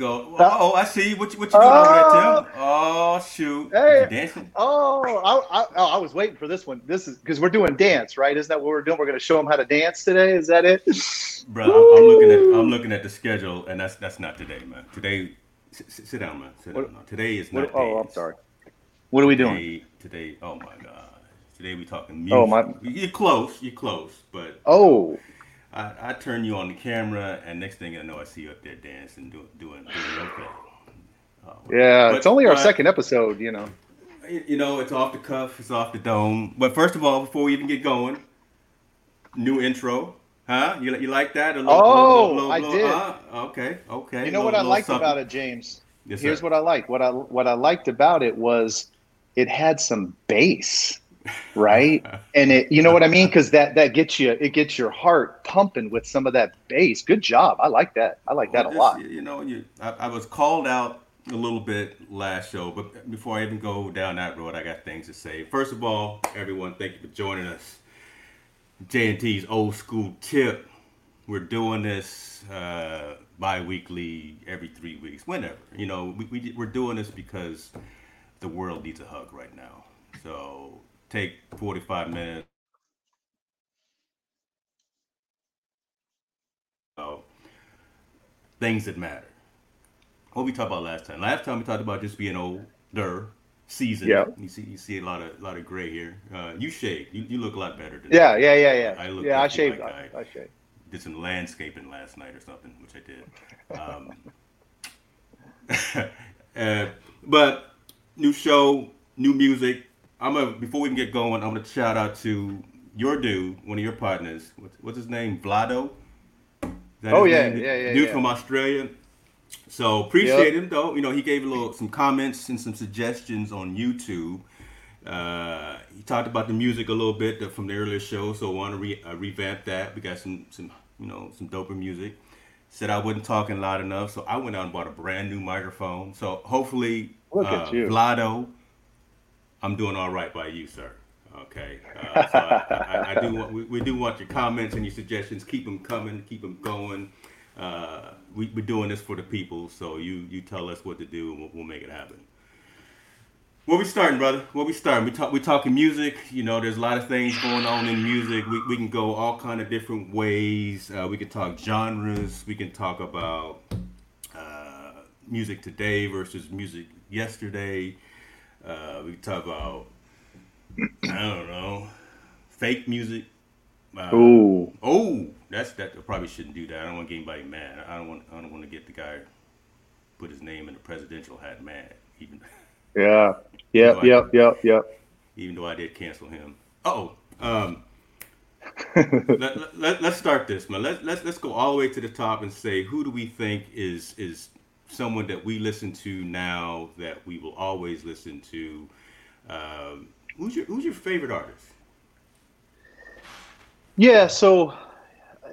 Oh, oh, I see. What you, what you doing over there, Tim? Oh, oh shoot. Hey. Dancing? Oh, I, I, oh, I was waiting for this one. This is because we're doing dance, right? Isn't that what we're doing? We're going to show them how to dance today. Is that it? Bro, I'm, I'm looking at I'm looking at the schedule, and that's that's not today, man. Today, sit, sit down, man. Sit What- down. No, Today is What, not. oh, I'm sorry. What are we doing? Today, today, oh my god. Today we talking music. Oh, my- You're close. You're close, but Oh, I, I turn you on the camera, and next thing I know, I see you up there dancing, doing doing doing okay. Oh, uh, yeah. But- it's only our second episode, you know. You know, it's off the cuff, it's off the dome. But first of all, before we even get going, new intro, huh? You, you like that? Little, Oh, I did. huh? Okay, okay. You know what I liked about it, James? Yes, Here's what I liked. What I what I liked about it was it had some bass, right? and it, you know what I mean? Because that that gets you, it gets your heart pumping with some of that bass. Good job. I like that. I like that a Well, lot. You know, you, I, I was called out a little bit last show, but before I even go down that road, I got things to say. First of all, everyone, thank you for joining us. J&T's old school tip. We're doing this uh, bi-weekly, every three weeks, whenever. You know, we, we, we're doing this because the world needs a hug right now. So take 45 minutes. So, things that matter. What we talked about last time? Last time we talked about just being older, seasoned. Yeah. You see, you see a lot of, lot of gray here. Uh, you shaved. You, you look a lot better. Yeah, yeah, yeah, yeah. I look yeah, I shaved. like I, I- I shaved. did some landscaping last night or something, which I did. Um, uh, but new show, new music. I'm gonna before we can get going, I'm gonna shout out to your dude, one of your partners. What's, what's his name? Vlado. Oh, yeah, name? yeah, yeah, Dude yeah. from Australia. So appreciate him though. You know, he gave a little some comments and some suggestions on YouTube. Uh, he talked about the music a little bit from the earlier show, so I want to re- uh, revamp that. We got some, some, you know, some doper music. Said I wasn't talking loud enough, so I went out and bought a brand new microphone. So hopefully, Look uh. Vlado, I'm doing all right by you, sir. Okay, uh, so I, I, I do want we, we do want your comments and your suggestions. Keep them coming, keep them going. Uh, we, we're doing this for the people, so you you tell us what to do, and we'll, we'll make it happen. Where we starting, brother? Where we starting? We talk. We talking music. You know, there's a lot of things going on in music. We, we can go all kind of different ways. Uh, we can talk genres. We can talk about uh, music today versus music yesterday. Uh, we talk about I don't know fake music. Uh, Ooh, Oh, that's that. I probably shouldn't do that. I don't want to get anybody mad. I don't want. I don't want to get the guy put his name in the presidential hat mad. Even yeah, yep, yep, yep, yep. even though I did cancel him. Oh, um, let, let, us start this, man. Let, let's let's go all the way to the top and say who do we think is is someone that we listen to now that we will always listen to. Um, who's your Who's your favorite artist? Yeah. So,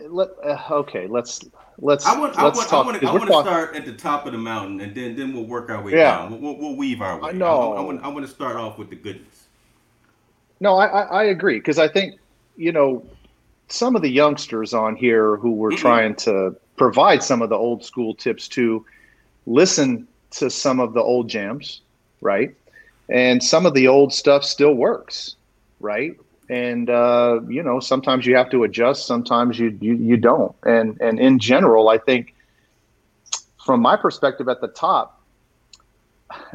let uh, okay. Let's let's I want I let's want talk. I want to 'cause I want to start at the top of the mountain and then then we'll work our way Yeah. down. We'll, we'll, weave our way. I know. I, want I want to start off with the goodness. No, I, I, I agree because I think you know some of the youngsters on here who we're Mhm. trying to provide some of the old school tips to listen to some of the old jams, right? And some of the old stuff still works, right? And uh, you know, sometimes you have to adjust, sometimes you, you you don't. And and in general, I think from my perspective at the top,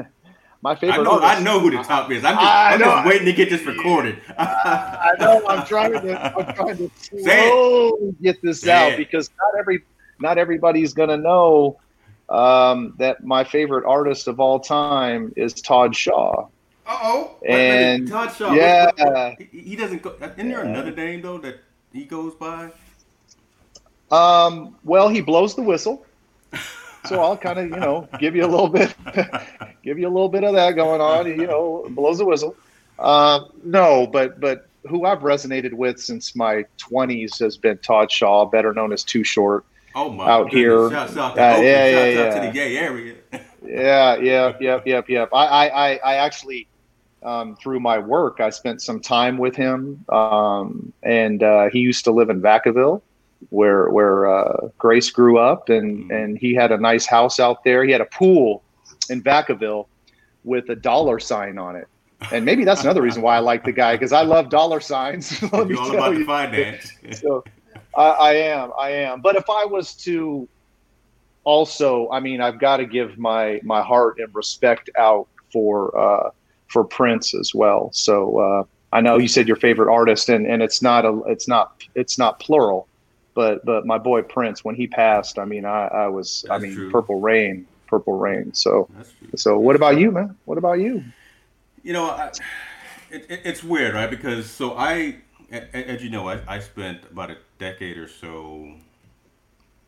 my favorite I know I know who the top is. I'm just I'm just waiting to get this recorded. I know. I'm trying to. I'm trying to slowly get this Say out it. because not every, not everybody's gonna know um, that my favorite artist of all time is Todd Shaw. Uh oh. And- Todd Shaw. yeah. what- what- he, he doesn't go. Isn't there Yeah. another name though that he goes by? Um, well, he blows the whistle, so I'll kind of, you know, give you a little bit, give you a little bit of that going on. You know, blows the whistle. Uh, no, but but who I've resonated with since my 20s has been Todd Shaw, better known as Too Short. Oh my. Out goodness. here. Shouts out to Uh, Oakland. yeah, yeah, Shouts out yeah. to the Bay Area. Yeah, yeah, yep, yep, yep. I, I, I, I actually, um, through my work, I spent some time with him, um, and uh, he used to live in Vacaville, where where uh, Grace grew up, and Mhm. and he had a nice house out there. He had a pool in Vacaville with a dollar sign on it. And maybe that's another reason why I like the guy because I love dollar signs. Let me You're all tell about you. the finance. So I, I am, I am. But if I was to also, I mean, I've got to give my my heart and respect out for uh, for Prince as well. So uh, I know you said your favorite artist, and and it's not a it's not it's not plural, but but my boy Prince when he passed, I mean, I I was I mean, true. Purple Rain, Purple Rain. So so what about you, man? What about you? You know, I, it, it, it's weird, right? Because so I, as you know, I, I spent about a decade or so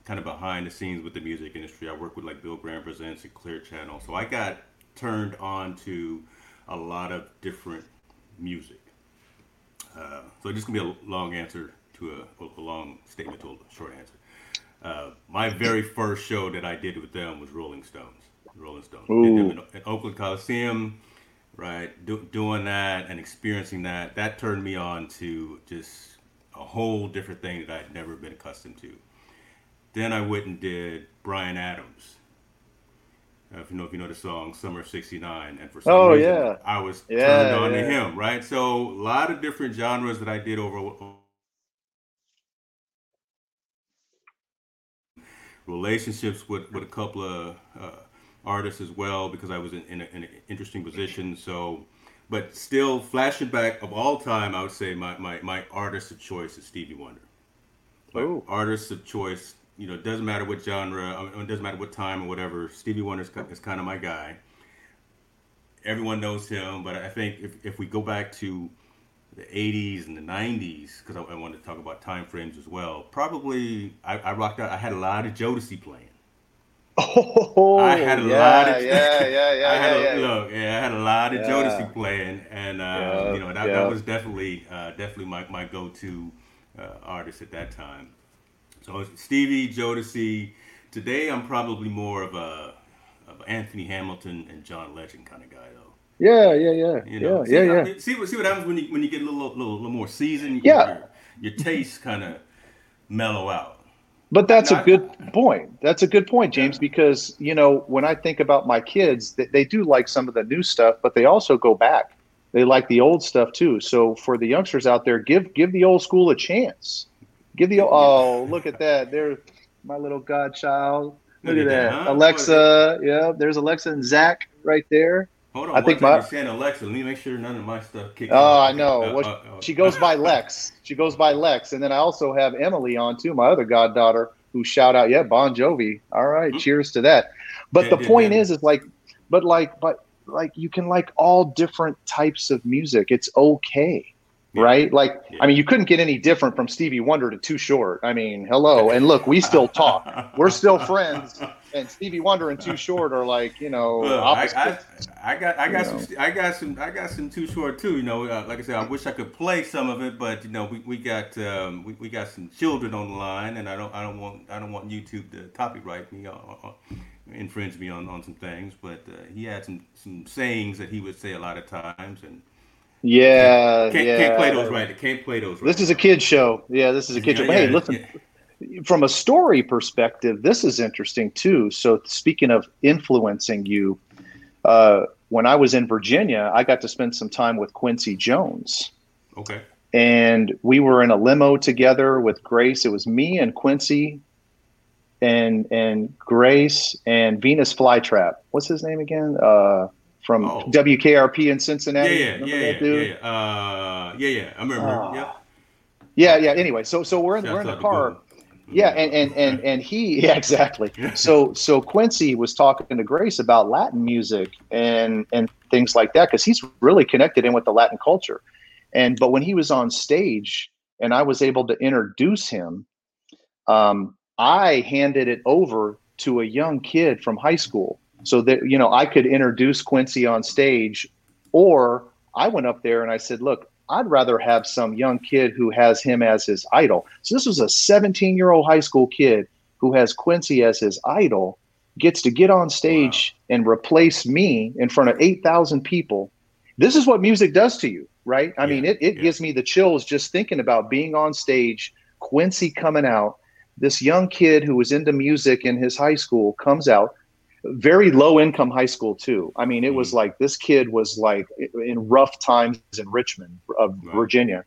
kind of behind the scenes with the music industry. I worked with like Bill Graham Presents and Clear Channel. So I got turned on to a lot of different music. Uh, so it's just gonna be a long answer to a, a long statement to a short answer. Uh, my very first show that I did with them was Rolling Stones. Rolling Stones. Did them in, in Oakland Coliseum, right? Do, doing that and experiencing that, that turned me on to just a whole different thing that I'd never been accustomed to. Then I went and did Bryan Adams. Uh, if you know if you know the song Summer '69, and for some Oh, reason yeah. I was Yeah, turned on yeah. to him, right? So a lot of different genres that I did over relationships with, with a couple of uh, artists as well because I was in, in, a, in an interesting position. So, but still, flashing back of all time, I would say my, my, my artist of choice is Stevie Wonder. My Ooh. artist of choice, you know, it doesn't matter what genre, I mean, it doesn't matter what time or whatever. Stevie Wonder is, is kind of my guy. Everyone knows him, but I think if, if we go back to the 80s and the 90s, because I, I wanted to talk about time frames as well, probably I, I rocked out. I had a lot of Jodeci playing. Oh, I had a yeah, lot of yeah, yeah, yeah, I had yeah, a, yeah. look, yeah, I had a lot of Yeah. Jodeci playing, and uh, you know that, that was definitely uh, definitely my, my go-to uh, artist at that time. So Stevie Jodeci. Today I'm probably more of a of Anthony Hamilton and John Legend kind of guy though. Yeah, yeah, yeah, You know, yeah, see, yeah, I- yeah. See what see what happens when you when you get a little little, little more seasoned. Yeah. Your, your taste kind of mellow out. But that's a good point. That's a good point, James, because you know when I think about my kids, they, they do like some of the new stuff, but they also go back. They like the old stuff too. So for the youngsters out there, give give the old school a chance. Give the oh look at that. There's my little godchild. Look, at that, huh? Alexa. Yeah, there's Alexa and Zach right there. Hold on, I think my- you're saying Alexa. Let me make sure none of my stuff kicks. Oh. I know. Uh, Well, uh, uh, she goes by Lex. She goes by Lex, and then I also have Emily on too, my other goddaughter, who shout out, yeah, Bon Jovi. All right, Mhm. cheers to that. But Yeah, the yeah, point yeah. is, is like, but like, but like, you can like all different types of music. It's okay, Yeah. right? Like, Yeah. I mean, you couldn't get any different from Stevie Wonder to Too Short. I mean, hello, and look, we still talk. We're still friends, and Stevie Wonder and Too Short are like, you know, Look, I. I, I got, I got You some, I got some, I got some too short too. You know, uh, like I said, I wish I could play some of it, but you know, we, we got, um, we, we got some children on the line, and I don't, I don't want, I don't want YouTube to copyright me, or, or infringe me on, on some things. But uh, he had some, some sayings that he would say a lot of times, and yeah, can't, yeah. can't play those right. Can't play those right. This is a kid show. Yeah, this is a kid show. Yeah, hey, listen, yeah. from a story perspective, this is interesting too. So, speaking of influencing you, uh, when I was in Virginia, I got to spend some time with Quincy Jones. Okay. And we were in a limo together with Grace. It was me and Quincy and and Grace and Venus Flytrap. What's his name again? Uh, from Oh. WKRP in Cincinnati. yeah, yeah, yeah, dude? yeah, yeah. Uh, yeah, yeah. I remember. Ah. yep. Yeah, yeah. Anyway, so so we're in we're in the car. Yeah, and and and and he yeah exactly. So so Quincy was talking to Grace about Latin music and and things like that because he's really connected in with the Latin culture. And but when he was on stage and I was able to introduce him, um, I handed it over to a young kid from high school so that you know I could introduce Quincy on stage, or I went up there and I said, "Look, I'd rather have some young kid who has him as his idol." So this was a 17 year old high school kid who has Quincy as his idol, gets to get on stage and replace me in front of 8,000 people. This is what music does to you, right? I Yeah, mean, it, it yeah. gives me the chills just thinking about being on stage Quincy coming out, this young kid who was into music in his high school comes out, very low income high school too. I mean, it was mm. like this kid was like in rough times in Richmond, of right. Virginia.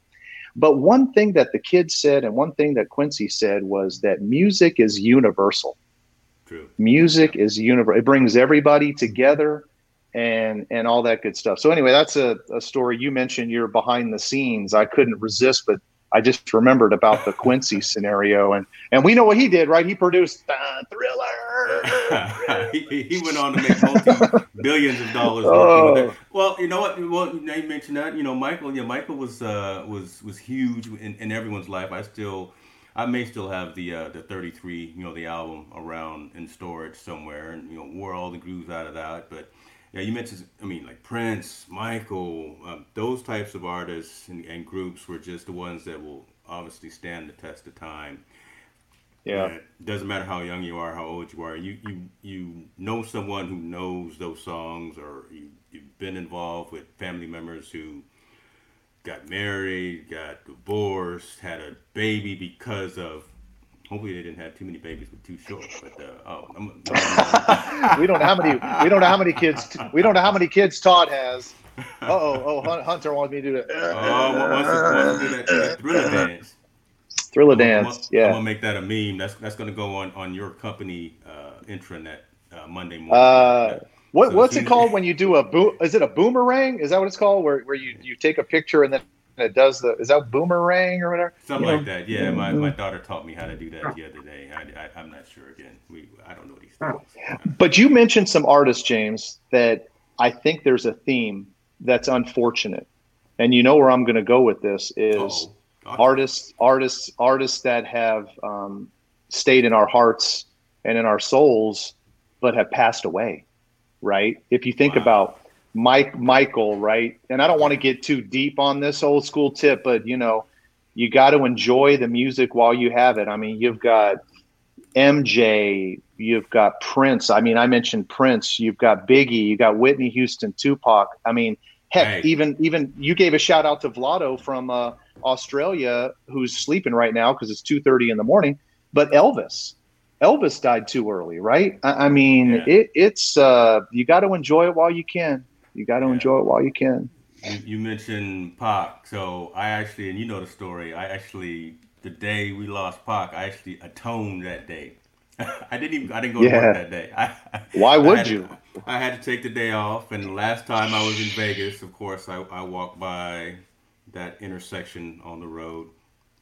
But one thing that the kid said, and one thing that Quincy said, was that music is universal. True. Music is universal. It brings everybody together and and all that good stuff. So anyway, that's a, a story you mentioned. You're behind the scenes. I couldn't resist, but I just remembered about the Quincy scenario, and and we know what he did, right? He produced uh, Thriller. he, he, went on to make multi billions of dollars. Oh. Well, you know what? Well, now you mentioned that. You know, Michael. Yeah, Michael was uh, was was huge in, in everyone's life. I still. I may still have the uh, the 33, you know, the album around in storage somewhere, and you know, wore all the grooves out of that. But yeah, you mentioned, I mean, like Prince, Michael, um, those types of artists and, and, groups were just the ones that will obviously stand the test of time. Yeah. And it doesn't matter how young you are, how old you are. You you you know someone who knows those songs, or you you've been involved with family members who got married, got divorced, had a baby because of Hopefully they didn't have too many babies with too short. But uh, oh, I'm, I'm, we don't know how many. We don't know how many kids. We don't know how many kids Todd has. oh, oh, Hunter wants me to do that. Oh, wants to, do that, that thriller dance. Thriller dance. I'm, yeah. I'm gonna make that a meme. That's that's gonna go on on your company uh, intranet uh, Monday morning. Uh, what, so what's it called when you do a boom? Is it a boomerang? Is that what it's called? Where where you you take a picture and then it does the is that boomerang or whatever? Something you like know? that yeah my, my daughter taught me how to do that the other day. I, I, am not sure again we i don't know these things but you mentioned some artists james that i think there's a theme that's unfortunate. And you know where i'm going to go with this is oh, artists artists artists that have um, stayed in our hearts and in our souls but have passed away right? If you think wow. about Mike Michael, right? And I don't want to get too deep on this old school tip, but you know, you got to enjoy the music while you have it. I mean, you've got MJ, you've got Prince. I mean, I mentioned Prince. You've got Biggie, you got Whitney Houston, Tupac. I mean, heck, hey. even even you gave a shout out to Vlado from uh, Australia, who's sleeping right now because it's two thirty in the morning. But Elvis, Elvis died too early, right? I, I mean, yeah. it, it's uh, you got to enjoy it while you can. You got to yeah. enjoy it while you can. You, you mentioned Pac, so I actually, and you know the story. I actually, the day we lost Pac, I actually atoned that day. I didn't even, I didn't go yeah. to work that day. I, Why would I you? To, I had to take the day off, and the last time I was in Vegas, of course, I, I walked by that intersection on the road.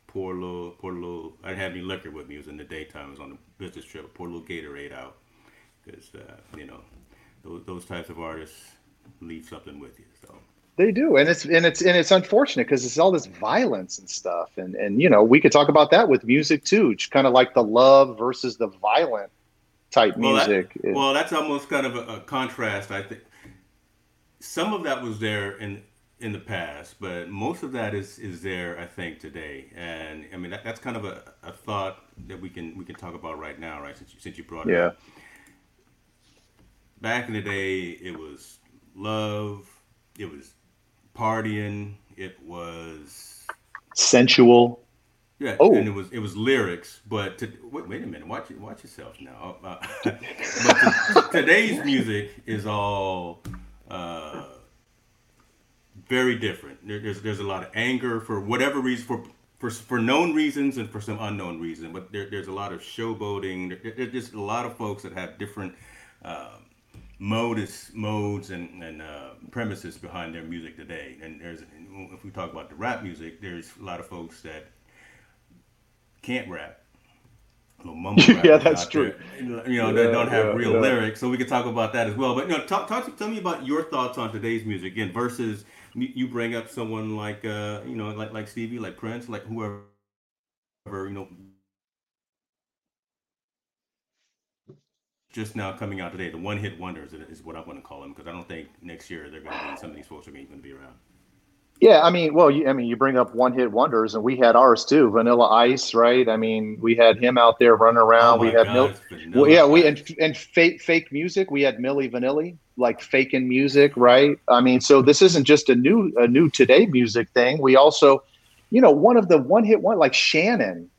Poor little, poor little. I didn't have any liquor with me. It was in the daytime. I was on a business trip. Poor little Gatorade out, because uh, you know, those, those types of artists leave something with you. So they do, and it's and it's and it's unfortunate because it's all this violence and stuff, and and you know we could talk about that with music too, kind of like the love versus the violent type well, music. That, well, that's almost kind of a, a contrast. I think some of that was there in in the past, but most of that is is there, I think, today. And I mean, that, that's kind of a, a thought that we can we can talk about right now, right? Since you, since you brought it yeah. up. Back in the day, it was love. It was partying. It was sensual. Yeah, oh. and it was it was lyrics. But to, wait, wait a minute, watch watch yourself now. Uh, but to, today's music is all uh, very different. There, there's there's a lot of anger for whatever reason for. For, for known reasons and for some unknown reason, but there, there's a lot of showboating. There, there's just a lot of folks that have different um, modes, modes and, and uh, premises behind their music today. And there's, if we talk about the rap music, there's a lot of folks that can't rap. yeah, that's true. There. You know, yeah, they don't have yeah, real yeah. lyrics, so we can talk about that as well. But you know, talk, talk, tell me about your thoughts on today's music again versus you bring up someone like uh, you know, like like Stevie, like Prince, like whoever, you know, just now coming out today. The one hit wonders is what I'm going to call them because I don't think next year they're going to be some of these folks are going to be around. Yeah, I mean, well, you, I mean, you bring up one hit wonders, and we had ours too. Vanilla Ice, right? I mean, we had him out there running around. Oh we had God, Mil- well, yeah, we and and fake fake music. We had Milli Vanilli, like faking music, right? I mean, so this isn't just a new a new today music thing. We also, you know, one of the one hit one like Shannon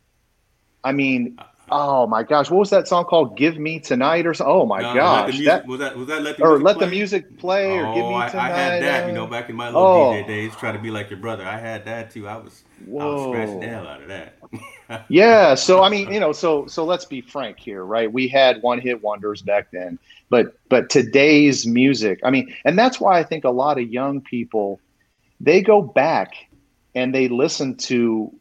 I mean, oh my gosh, what was that song called? "Give Me Tonight" or something? Oh my No, gosh, let music, that was that was that let the or music let play? the music play or "Give Oh, Me I, Tonight." I had that, you know, uh, back in my little Oh. DJ days, try to be like your brother. I had that too. I was, I was scratching the hell out of that. Yeah, so I mean, you know, so so let's be frank here, right? We had one-hit wonders back then, but but today's music, I mean, and that's why I think a lot of young people they go back and they listen to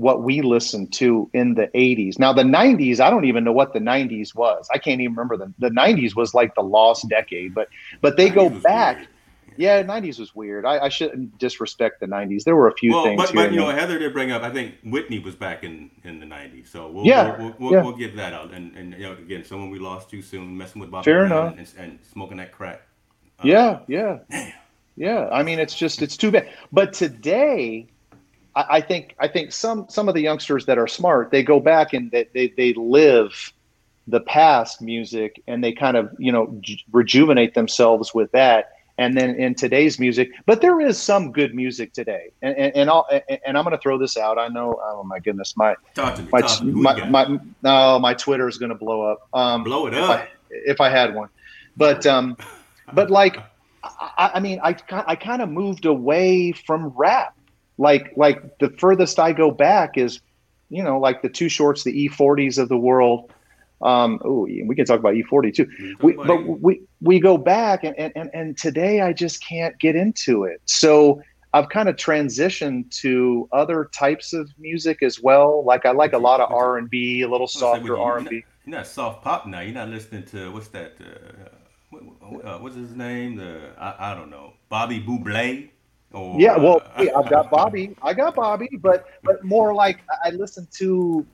what we listened to in the 80s. Now the 90s, I don't even know what the 90s was. I can't even remember the the 90s was like the lost decade, but but they go back. weird. Yeah, 90s was weird. I, I shouldn't disrespect the 90s. There were a few Well, things but, but you know, there. Heather did bring up. I think Whitney was back in in the '90s, so we'll Yeah, we'll, we'll, yeah. we'll give that out. And and you know, again, someone we lost too soon, messing with Bobby Fair Brown and, and smoking that crack. Uh, Yeah, yeah. Yeah. I mean it's just it's too bad. But today I, I think I think some some of the youngsters that are smart, they go back and they they, they live the past music and they kind of, you know, ju- rejuvenate themselves with that. And then in today's music, but there is some good music today, and and, and I'll and I'm going to throw this out. I know, oh my goodness, my me. my talk to me. Who my, my no, my Twitter is going to blow up. Um, Blow it if up. I, if I had one, but um, but like, I, I mean, I I kind of moved away from rap. Like like the furthest I go back is, you know, like the Too Shorts, the E40s of the world. Um, oh, we can talk about E40 too. We but we we go back and, and and today I just can't get into it. So I've kind of transitioned to other types of music as well. Like I like a lot of R and B, a little I was gonna say, softer R and B. You're not soft pop now. You're not listening to what's that? Uh, what, uh, what's his name? The I, I don't know. Bobby Bublé. Or, Yeah, well, uh, hey, I've got Bobby. I got Bobby, but but more like I listen to.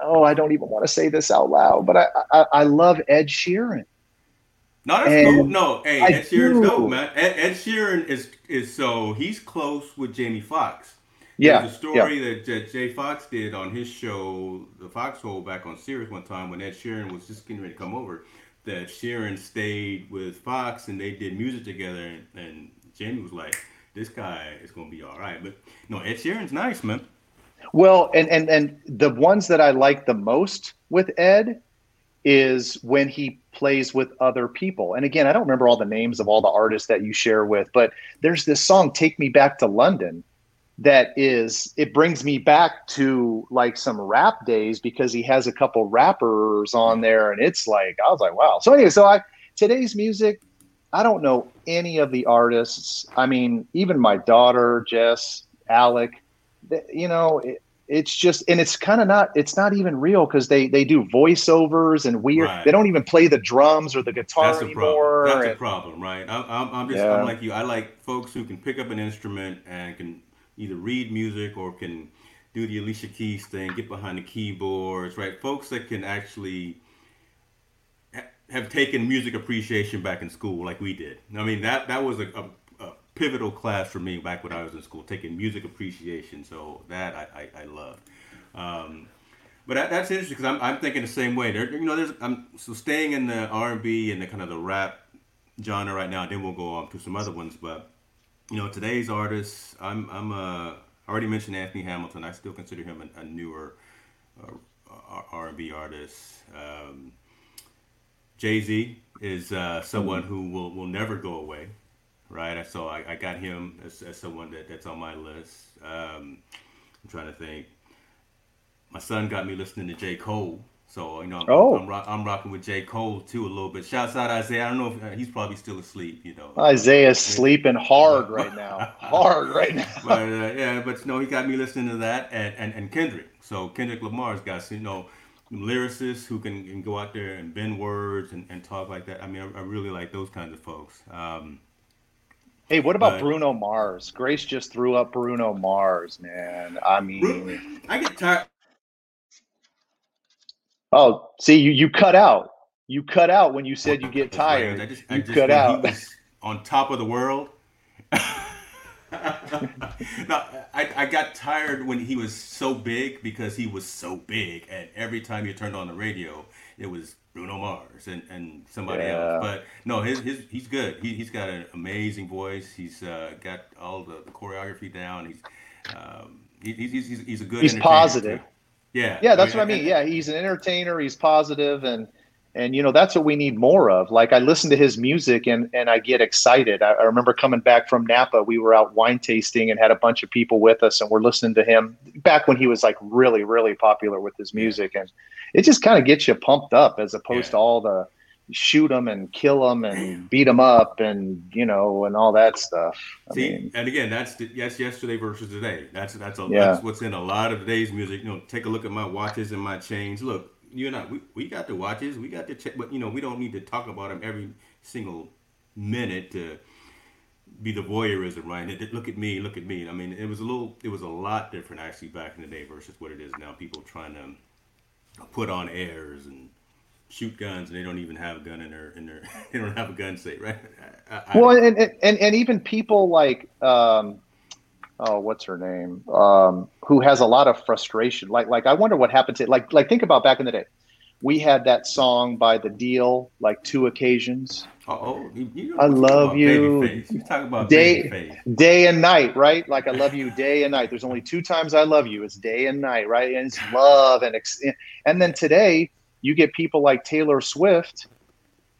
Oh, I don't even want to say this out loud, but I I, I love Ed Sheeran. No, that's And cool. No, hey, I Ed Sheeran's do. dope, man. Ed, Ed Sheeran is is so he's close with Jamie Foxx. Yeah, There's a story that, that Jay Fox did on his show, the Foxhole, back on Sirius one time when Ed Sheeran was just getting ready to come over. That Sheeran stayed with Foxx and they did music together, and, and Jamie was like, "This guy is gonna be all right." But no, Ed Sheeran's nice, man. Well, and and and the ones that I like the most with Ed is when he plays with other people. And again, I don't remember all the names of all the artists that you share with, but there's this song "Take Me Back to London" that is it brings me back to like some rap days because he has a couple rappers on there and it's like I was like, wow. So anyway, so I today's music I don't know any of the artists. I mean, even my daughter, Jess, Alec, you know, it, it's just, and it's kind of not, it's not even real because they they do voiceovers and weird. Right. They don't even play the drums or the guitar That's the anymore. problem. That's the and- problem, right? I'm, I'm, I'm just Yeah. I'm like you. I like folks who can pick up an instrument and can either read music or can do the Alicia Keys thing, get behind the keyboards, right? Folks that can actually have taken music appreciation back in school, like we did. I mean, that that was a, a, a pivotal class for me back when I was in school, taking music appreciation. So that I, I, I loved. Um, but that, that's interesting because I'm, I'm thinking the same way. There, you know, there's I'm so staying in the R&B and the kind of the rap genre right now. Then we'll go on to some other ones. But you know, today's artists, I'm I'm uh, I already mentioned Anthony Hamilton. I still consider him a, a newer uh, R&B artist. Um, Jay Z is uh, someone who will, will never go away, right? So I, I got him as, as someone that, that's on my list. Um, I'm trying to think. My son got me listening to J. Cole. So, you know, I'm, Oh. I'm, rock, I'm rocking with J. Cole too a little bit. Shouts out Isaiah. I don't know if uh, he's probably still asleep, you know. Isaiah's sleeping hard right now. Hard right now. but uh, yeah, but no, he got me listening to that and, and, and Kendrick. So Kendrick Lamar's got you know lyricists who can, can go out there and bend words and, and talk like that. I mean, I, I really like those kinds of folks. Um, Hey, what about But- Bruno Mars? Grace just threw up Bruno Mars, man. I mean, I get tired. oh, see, you you cut out. You cut out when you said you get tired. I just, I you cut out. He was on top of the world. no, I, I got tired when he was so big because he was so big, and every time you turned on the radio, it was Bruno Mars and, and somebody Yeah. else. But no, his, his he's good. He, he's got an amazing voice. He's uh, got all the, the choreography down. He's um, he, he's, he's he's a good. He's positive. too. Yeah. Yeah, that's I mean, what I mean. Yeah, he's an entertainer. He's positive, and and you know that's what we need more of. Like I listen to his music and and I get excited. I, I remember coming back from Napa. We were out wine tasting and had a bunch of people with us, and we're listening to him back when he was like really really popular with his music, and it just kind of gets you pumped up as opposed yeah. to all the shoot them and kill them and beat them up and you know and all that stuff. I See, mean, and again, that's the, that's yesterday versus today. That's that's a, yeah. that's what's in a lot of today's music. You know, take a look at my watches and my chains. Look, you and I, we, we got the watches, we got the check, but you know, we don't need to talk about them every single minute to be the voyeurism, right? It, it, look at me, look at me. I mean, it was a little, it was a lot different actually back in the day versus what it is now. People trying to put on airs and shoot guns and they don't even have a gun in their in their they don't have a gun safe right I, well and, and and even people like um oh what's her name? Um who has a lot of frustration. Like like i wonder what happened to like like think about back in the day. We had that song by the Deele like two occasions. Oh you i love you. you talk about day day and night right? Like i love you day and night. There's only two times i love you it's day and night right? And it's love and and then today you get people like Taylor Swift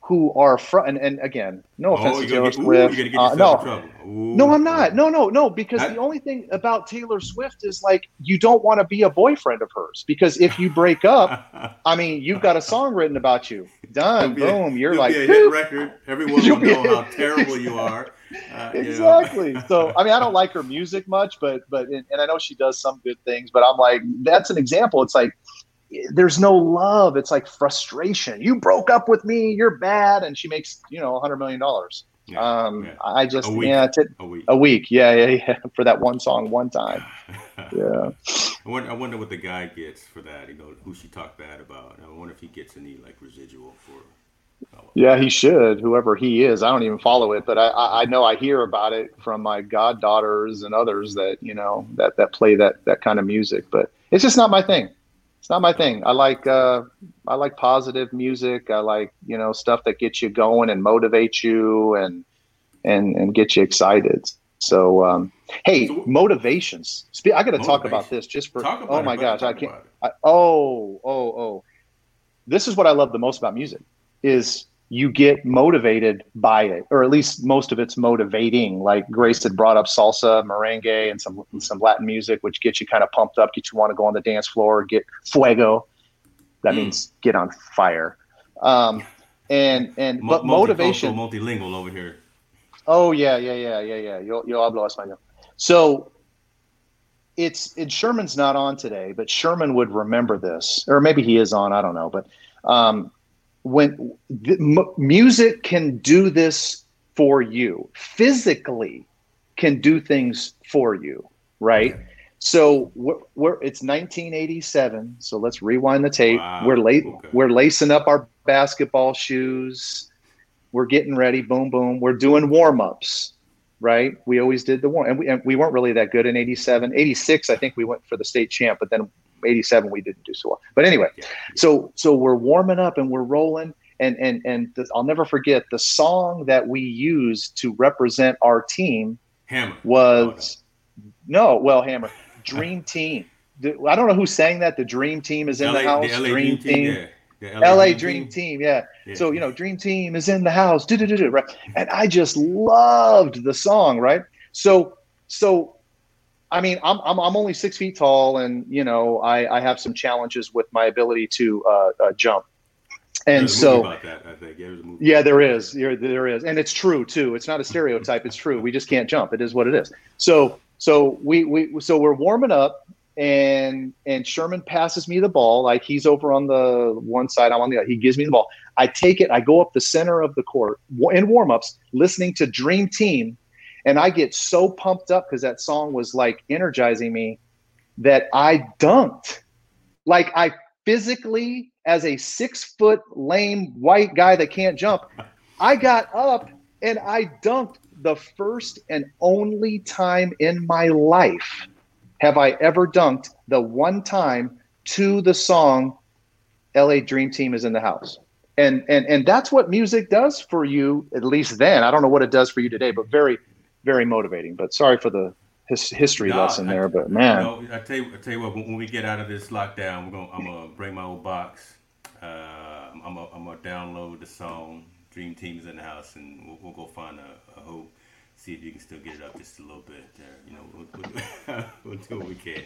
who are front and, and again, no oh, offense oh, to Taylor get, Swift. Ooh, uh, no, no, I'm not. No, no, no. Because I, the only thing about Taylor Swift is like you don't want to be a boyfriend of hers because if you break up, I mean, you've got a song written about you. Done. Boom. A, you're like a hit record. Everyone will know how terrible you are. Uh, exactly. You so I mean, I don't like her music much, but but and I know she does some good things. But I'm like, that's an example. It's like there's no love. It's like frustration. You broke up with me. You're bad. And she makes, you know, a hundred million dollars. Yeah, um, yeah. I just, a yeah, t- a week. A week. Yeah, yeah, yeah. For that one song, one time. yeah. I wonder, I wonder what the guy gets for that. You know, who she talked bad about. I wonder if he gets any like residual for. Oh, yeah, he should. Whoever he is, I don't even follow it, but I, I know I hear about it from my goddaughters and others that you know that that play that that kind of music. But it's just not my thing it's not my thing. I like uh, I like positive music. I like you know stuff that gets you going and motivates you and and and get you excited. So um, hey, motivations. I got to talk about this just for. oh my gosh, I can't. I, oh oh oh. This is what I love the most about music is you get motivated by it, or at least most of it's motivating. Like Grace had brought up salsa, merengue, and some some Latin music, which gets you kind of pumped up, get you want to go on the dance floor, get fuego. That mm. means get on fire. Um, and and but motivation, multilingual over here. Oh yeah, yeah, yeah, yeah, yeah. Yo, yo hablo español. So it's it, Sherman's not on today, but Sherman would remember this, or maybe he is on. I don't know, but um, when m- music can do this for you physically can do things for you right okay. so we're, we're, it's 1987 so let's rewind the tape wow. we're late okay. we're lacing up our basketball shoes we're getting ready boom boom we're doing warm-ups right we always did the warm and we, and we weren't really that good in 87 86 i think we went for the state champ but then 87 we didn't do so well. But anyway, yeah. so so we're warming up and we're rolling and and and the, I'll never forget the song that we used to represent our team Hammer was oh, no. no, well Hammer Dream Team. I don't know who sang that. The Dream Team is in LA, the house. The Dream, Dream, Team. Yeah. LA, LA, Dream, Dream Team, yeah. yeah. So you know, Dream Team is in the house, right? And I just loved the song, right? So, so I mean, I'm, I'm, I'm only six feet tall, and you know, I, I have some challenges with my ability to uh, uh, jump. And so, that, yeah, there is, there, there is, and it's true too. It's not a stereotype; it's true. We just can't jump. It is what it is. So, so we, we, so we're warming up, and and Sherman passes me the ball. Like he's over on the one side, I'm on the other. He gives me the ball. I take it. I go up the center of the court in warmups, listening to Dream Team and I get so pumped up because that song was like energizing me that I dunked. Like I physically, as a six foot lame white guy that can't jump, I got up and I dunked the first and only time in my life have I ever dunked the one time to the song LA Dream Team is in the house. And and and that's what music does for you at least then. I don't know what it does for you today, but very very motivating. But sorry for the his history no, lesson I, there. But man, you know, I tell you, I tell you what, when, we get out of this lockdown, we're gonna I'm gonna bring my old box. Uh, I'm gonna, I'm gonna download the song Dream Team's in the house, and we'll, we'll go find a, a hope. See if you can still get it up just a little bit. There, you know, we'll, we'll, do what we can.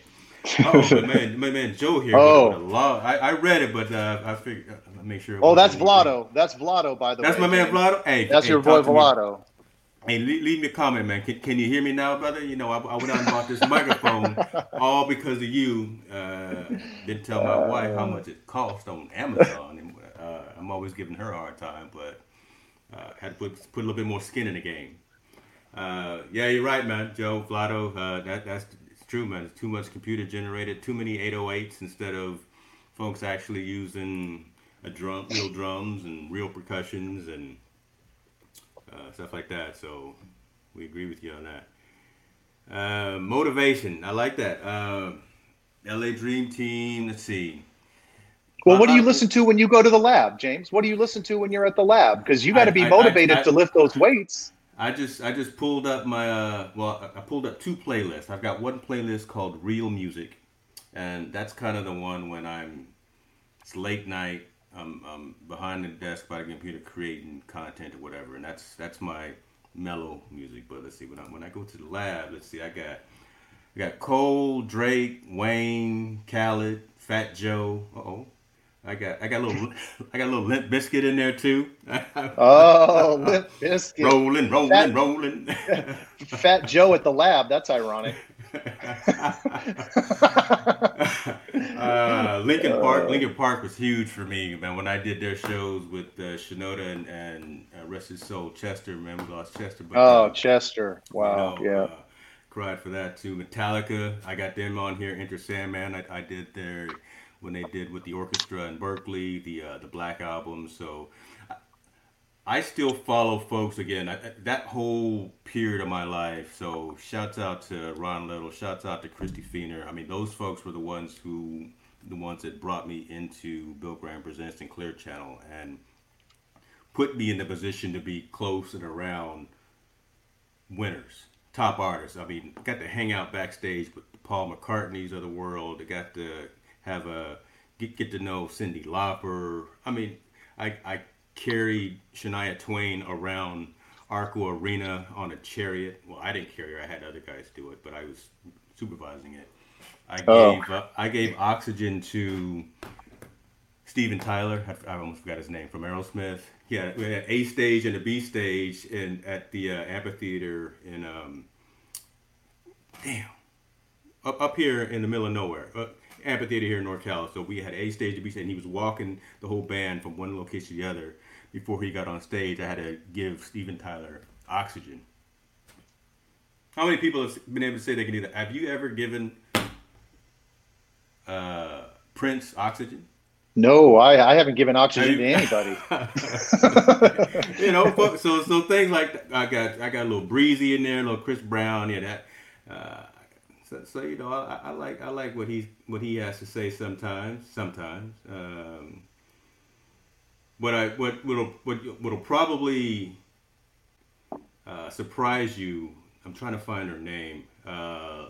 Oh, my man, my man Joe here. Oh, I, I read it, but uh, I figured uh, make sure. Oh, that's Vlado. That's Vlado, by the that's way. That's my man Vlado. Hey, that's hey, your boy Vlado. Hey, leave, leave, me a comment, man. Can, can you hear me now, brother? You know, I, I went out and bought this microphone all because of you. Uh, didn't tell my uh, wife how much it cost on Amazon. And, uh, I'm always giving her a hard time, but uh, had to put, put a little bit more skin in the game. Uh, yeah, you're right, man. Joe Vlado, uh, that, that's true, man. It's too much computer generated, too many 808s instead of folks actually using a drum, real drums and real percussions and uh, stuff like that. So we agree with you on that. Uh, motivation, I like that. Uh, LA Dream Team. Let's see. Well, what do you listen to when you go to the lab, James? What do you listen to when you're at the lab? Because you got to be motivated I, I, I, to lift those weights. I just I just pulled up my uh, well I pulled up two playlists. I've got one playlist called Real Music, and that's kind of the one when I'm it's late night. I'm, I'm behind the desk by the computer creating content or whatever, and that's that's my mellow music. But let's see when I when I go to the lab, let's see I got I got Cole, Drake, Wayne, Khaled, Fat Joe. oh. I got I got a little I got a little Limp Bizkit in there too. oh, Limp Bizkit. Rolling, rolling, Fat, rolling. Fat Joe at the lab. That's ironic. Uh, Linkin Park. Uh, Linkin Park was huge for me, man. When I did their shows with uh, Shinoda and, and uh, rest his soul, Chester. Man, we lost Chester. But, oh, uh, Chester! Wow, you know, yeah. Uh, cried for that too. Metallica. I got them on here. Enter Sandman. I, I did their when they did with the orchestra in Berkeley, the uh, the Black album. So I still follow folks again. I, that whole period of my life. So shouts out to Ron Little. Shouts out to Christy Feener. I mean, those folks were the ones who the ones that brought me into Bill Graham Presents and Clear Channel and put me in the position to be close and around winners, top artists. I mean, got to hang out backstage with Paul McCartney's of the world. I got to have a get get to know Cyndi Lauper. I mean, I I carried Shania Twain around Arco Arena on a chariot. Well, I didn't carry her; I had other guys do it, but I was supervising it. I oh. gave uh, I gave oxygen to Steven Tyler. I, I, almost forgot his name from Aerosmith. Yeah, we had A stage and a B stage in at the uh, amphitheater in um, damn up up here in the middle of nowhere. Uh, amphitheater here in North Cal. So we had A stage to B stage, and he was walking the whole band from one location to the other. Before he got on stage, I had to give Steven Tyler oxygen. How many people have been able to say they can do that? Have you ever given uh, Prince oxygen? No, I, I haven't given oxygen to anybody. you know, so so things like that. I got I got a little breezy in there, a little Chris Brown, yeah, that. Uh, so, so you know, I, I, like I like what he what he has to say sometimes. Sometimes, um, what I what what'll what what'll probably uh, surprise you. I'm trying to find her name. Uh,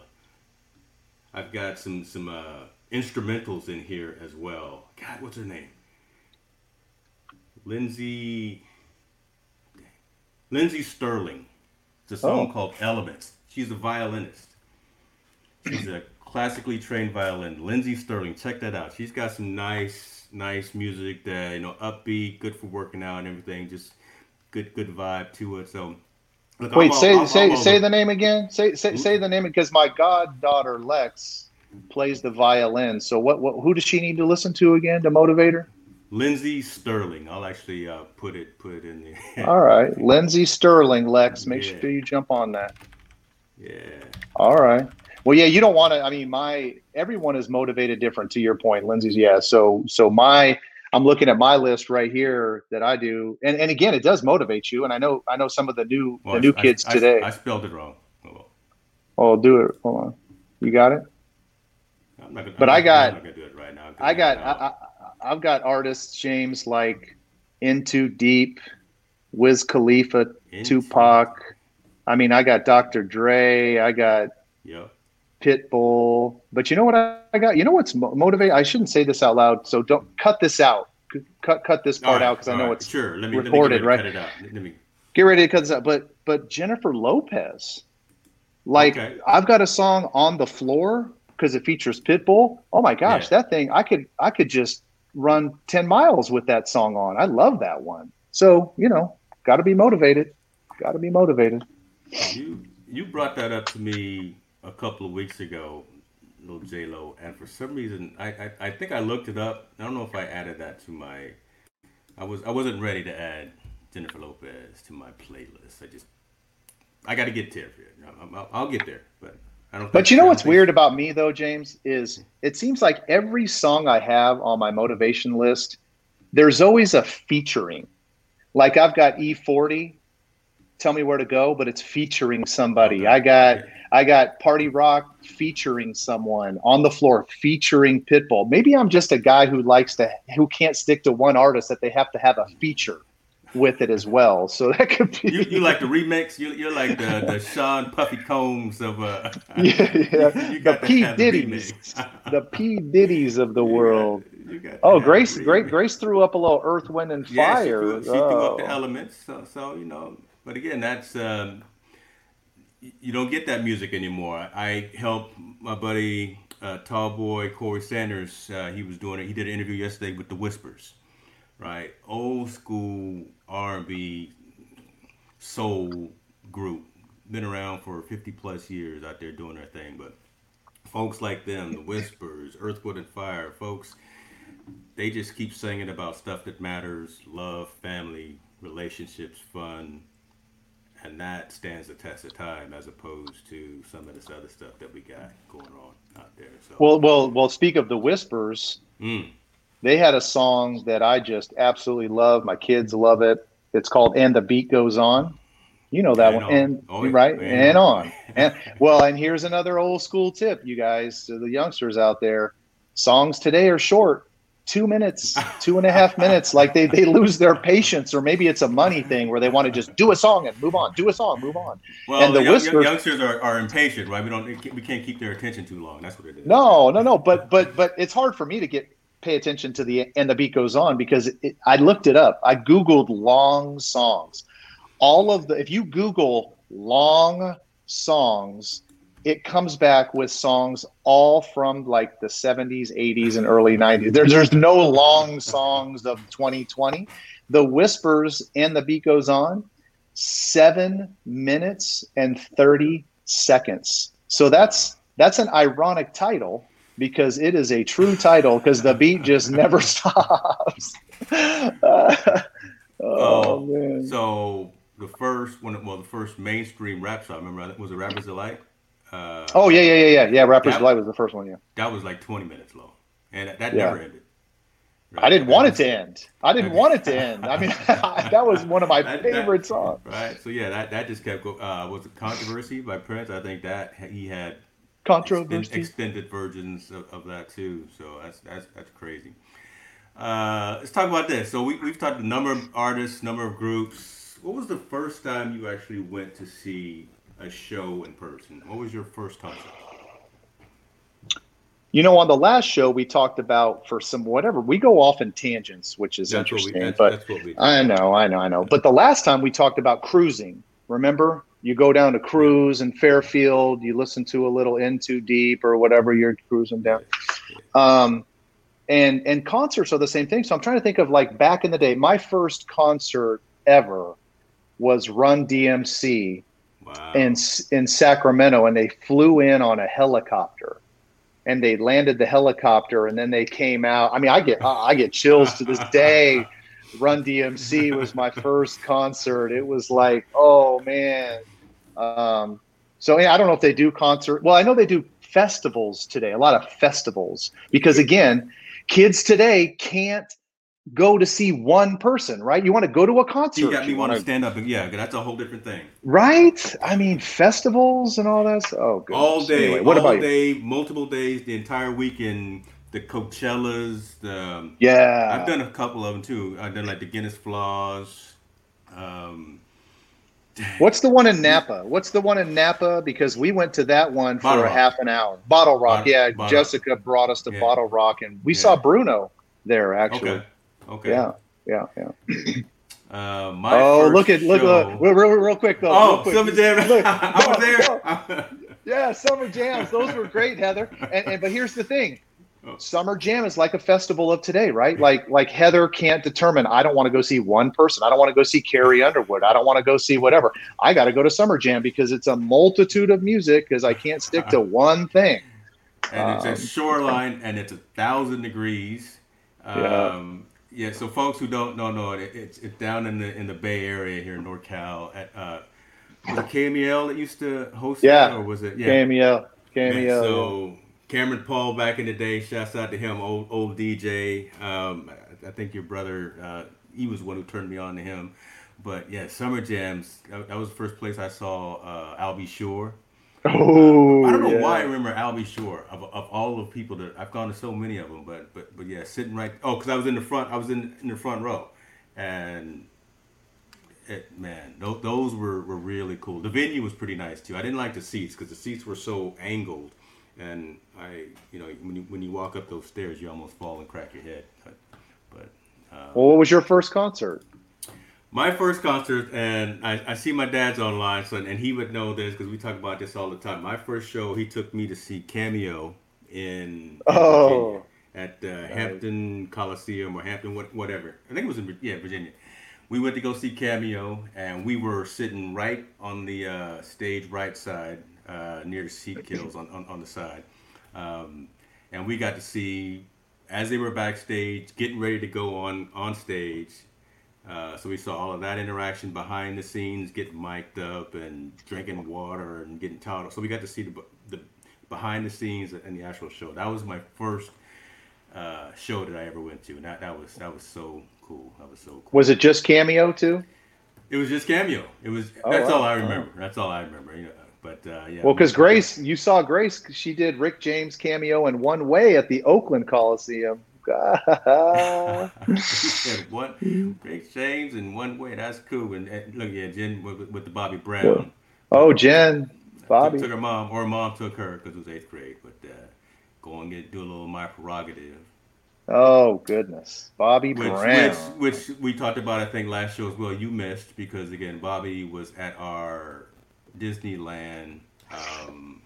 I've got some some uh, instrumentals in here as well. God, what's her name? Lindsey. Lindsey Stirling. It's a song oh. called Elements. She's a violinist. She's a classically trained violin. Lindsey Stirling. check that out. She's got some nice, nice music that you know, upbeat, good for working out and everything. Just good, good vibe to it. So, look, wait, I'm say all, say I'm say the name again. Say say say the name because my goddaughter Lex plays the violin. So what what who does she need to listen to again to motivate her? Lindsey Stirling. I'll actually uh, put it put it in there. All right, Lindsey Stirling, Lex, make yeah. sure you jump on that. Yeah. All right. Well, yeah, you don't want to. I mean, my everyone is motivated different. To your point, Lindsay's. Yeah. So, so my I'm looking at my list right here that I do, and, and again, it does motivate you. And I know I know some of the new well, the new I, kids I, today. I, spelled it wrong. Oh, oh, do it. Hold on. You got it. Gonna, but I got. I'm not gonna do it right now. I got. I, I, I've got artists, James, like In Too Deep, Wiz Khalifa, Into. Tupac. I mean, I got Dr. Dre. I got Yep. Pitbull. But you know what I got? You know what's mo- motivate? I shouldn't say this out loud, so don't cut this out. Cut cut this part out because I know right. it's sure. Let me recorded, let me right? Cut it out. Let me. get ready to cut this out. But but Jennifer Lopez, like Okay. I've got a song on the floor because it features Pitbull. Oh my gosh, Yeah. that thing I could I could just run ten miles with that song on. I love that one. So you know, got to be motivated. Got to be motivated. You you brought that up to me a couple of weeks ago, little J Lo, and for some reason I, I I think I looked it up. I don't know if I added that to my. I was I wasn't ready to add Jennifer Lopez to my playlist. I just I got to get there. I'll, I'll get there, but I don't. But you know what's weird about me though, James, is it seems like every song I have on my motivation list, there's always a featuring. Like I've got E40, tell me where to go, but it's featuring somebody. I got I got Party Rock featuring someone on the floor featuring Pitbull. Maybe I'm just a guy who likes to who can't stick to one artist that they have to have a feature with it as well. So that could be You, you like the remix? You, you're like the, the Sean Puffy Combs of uh. yeah, yeah. You the got P Diddy's, the P Diddy's of the world. you got Oh, Grace, great. Grace threw up a little Earth, Wind, and Yeah, she Fire. threw, she threw up the Oh. elements. So, so you know, but again, that's um, you don't get that music anymore. I helped my buddy uh, Tall Boy Corey Sanders. Uh, he was doing it. He did an interview yesterday with the Whispers, right? Old school R and B soul group. Been around for 50 plus years out there doing their thing, but folks like them, the Whispers, Earth, and Fire, folks they just keep singing about stuff that matters love family relationships fun and that stands the test of time as opposed to some of this other stuff that we got going on out there so Well, well, well. Speak of the Whispers, mm, they had a song that I just absolutely love. My kids love it. It's called "And the Beat Goes On." You know that And one, on. and Oh, right, And and on. on. And well, and here's another old school tip, you guys, to the youngsters out there: songs today are short, two minutes, two and a half minutes. Like they they lose their patience, or maybe it's a money thing where they want to just do a song and move on, do a song, move on. well and the young, Whispers- youngsters are, are impatient right we don't we can't keep their attention too long that's what it is No, no, no. But but but it's hard for me to get pay attention to the and the beat goes on because it, I looked it up. I googled long songs. All of the if you Google long songs, it comes back with songs all from like the 70s, 80s, and early 90s. There's there's no long songs of 2020. The Whispers and the beat goes on, seven minutes and 30 seconds. So that's that's an ironic title because it is a true title because the beat just never stops. oh, Oh, man. so the first one well the first mainstream rap song I remember was it rappers delight uh, Oh yeah, yeah, yeah, yeah. Yeah, Rapper's That- Delight was the first one, yeah. that was like 20 minutes long and that, that Yeah. never ended I didn't want it to end. I didn't want it to end. I mean, that was one of my That- that- favorite songs. Right. So yeah, that, that just kept going. Uh, was it controversy by Prince? I think that he had extend, Controversy. extended versions of, of that too. So that's that's that's crazy. Uh, let's talk about this. So we we've talked a number of artists, number of groups. What was the first time you actually went to see a show in person? What was your first concert? You know, on the last show we talked about for some whatever we go off in tangents, which is That's what we. interesting. That's, but that's. I know, I know, I know. But the last time we talked about cruising, remember? You go down to cruise in Fairfield, you listen to a little In Too Deep or whatever you're cruising down. Um, and and concerts are the same thing. So I'm trying to think of like back in the day, my first concert ever was Run DMC Wow. in in Sacramento, and they flew in on a helicopter, and they landed the helicopter, and then they came out. I mean, I get I get chills to this day. Run DMC was my first concert. It was like, oh man. Um, so yeah, I don't know if they do concert. Well, I know they do festivals today. A lot of festivals because again, kids today can't go to see one person, right? You want to go to a concert. you got me want to stand up and yeah, that's a whole different thing. Right? I mean, festivals and all that. Oh, goodness. all day, Anyway, what all about you? day, multiple days, the entire weekend. The Coachellas, the Yeah. I've done a couple of them too. I've done like the Guinness Flaws. Um, What's the one in Napa? What's the one in Napa? Because we went to that one for Bottle a Rock. half an hour. Bottle Rock, Bottle- yeah. Bottle- Jessica brought us to Yeah. Bottle Rock, and we Yeah. saw Bruno there actually. Okay. Okay. Yeah, yeah, yeah. Uh, my Oh, look at look, look real, real, real quick though. Oh, quick. Summer Jam! Look, I was no, there. Yeah, summer jams. Those were great, Heather. And, and but here's the thing. Oh. Summer jam is like a festival of today, right? Like like Heather can't determine I don't want to go see one person. I don't want to go see Carrie Underwood. I don't want to go see whatever. I got to go to summer jam because it's a multitude of music because I can't stick to one thing. and it's Um, a shoreline, and it's a thousand degrees. Um, yeah. Yeah, so folks who don't know know it, it's it's down in the in the Bay Area here in NorCal. At uh, was it KMEL that used to host Yeah. it, or was it yeah? Man, cameo. so Cameron Paul back in the day, shouts out to him, old old DJ. Um, I, think your brother, uh, he was one who turned me on to him. But yeah, Summer Jams. That, that was the first place I saw uh, Al B. Sure. Oh, I don't know yeah. why I remember Al B. Sure of, of all the people that I've gone to so many of them, but but but yeah, sitting right. Oh, because I was in the front. I was in in the front row, and it man, those, those were were really cool. The venue was pretty nice too. I didn't like the seats because the seats were so angled, and I you know when you when you walk up those stairs, you almost fall and crack your head. But but uh, Well, what was your first concert? My first concert, and I, I see my dad's online, so and he would know this because we talk about this all the time. My first show, he took me to see Cameo in, in Oh. Virginia, at uh, Hampton Coliseum or Hampton what, whatever. I think it was in yeah Virginia. We went to go see Cameo, and we were sitting right on the uh, stage right side, uh, near the seat kills on, on, on the side, um, and we got to see as they were backstage, getting ready to go on on stage. Uh, so we saw all of that interaction behind the scenes, getting mic'd up and drinking water and getting towed. So we got to see the, the behind the scenes and the actual show. That was my first uh, show that I ever went to, and that, that was that was so cool. That was so cool. Was it just cameo too? It was just cameo. It was Oh, that's wow. all I remember. That's all I remember. You know, but uh, yeah. Well, because Grace, you saw Grace. She did Rick James cameo in one way at the Oakland Coliseum. Said one Rick James in one way. That's cool. And, and look, yeah, Jen with, with the Bobby Brown. oh, Jen, Took, Bobby. took her mom, or her mom took her because it was eighth grade. But uh, go and get do a little my prerogative, Oh goodness, Bobby which, Brown. which which we talked about I think last show as well. You missed because again Bobby was at our Disneyland um,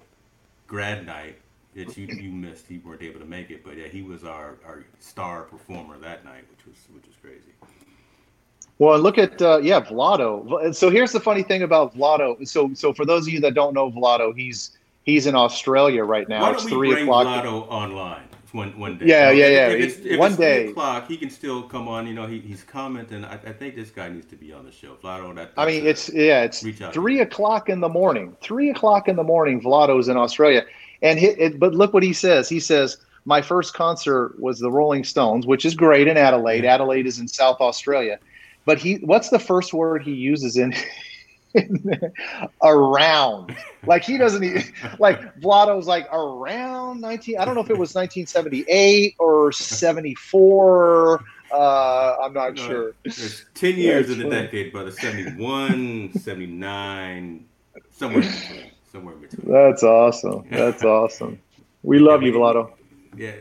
grad night. That you you missed. He weren't able to make it, but yeah, he was our, our star performer that night, which was which was crazy. Well, look at uh, yeah, Vlado. So here's the funny thing about Vlado. So so for those of you that don't know Vlado, he's he's in Australia right now. Why it's don't we three bring o'clock. Vlado online one one day? Yeah, You know, yeah, if- yeah. If it's, if One it's day. o'clock, he can still come on. You know, he, he's commenting. I, I think this guy needs to be on the show. Vlado, that. I mean, it's yeah, it's three o'clock in the morning. Three o'clock in the morning. Vlado's in Australia, and it, but look what he says. He says my first concert was the Rolling Stones, which is great in Adelaide. Yeah. Adelaide is in South Australia, but he what's the first word he uses in? around like he doesn't even like Vlado's like around 19 I don't know if it was 1978 or 74 uh I'm not No, sure There's 10 years That's in the decade, brother. 71, 79, somewhere. Somewhere in between. That's awesome. That's awesome. We love you, Vlado. Yeah.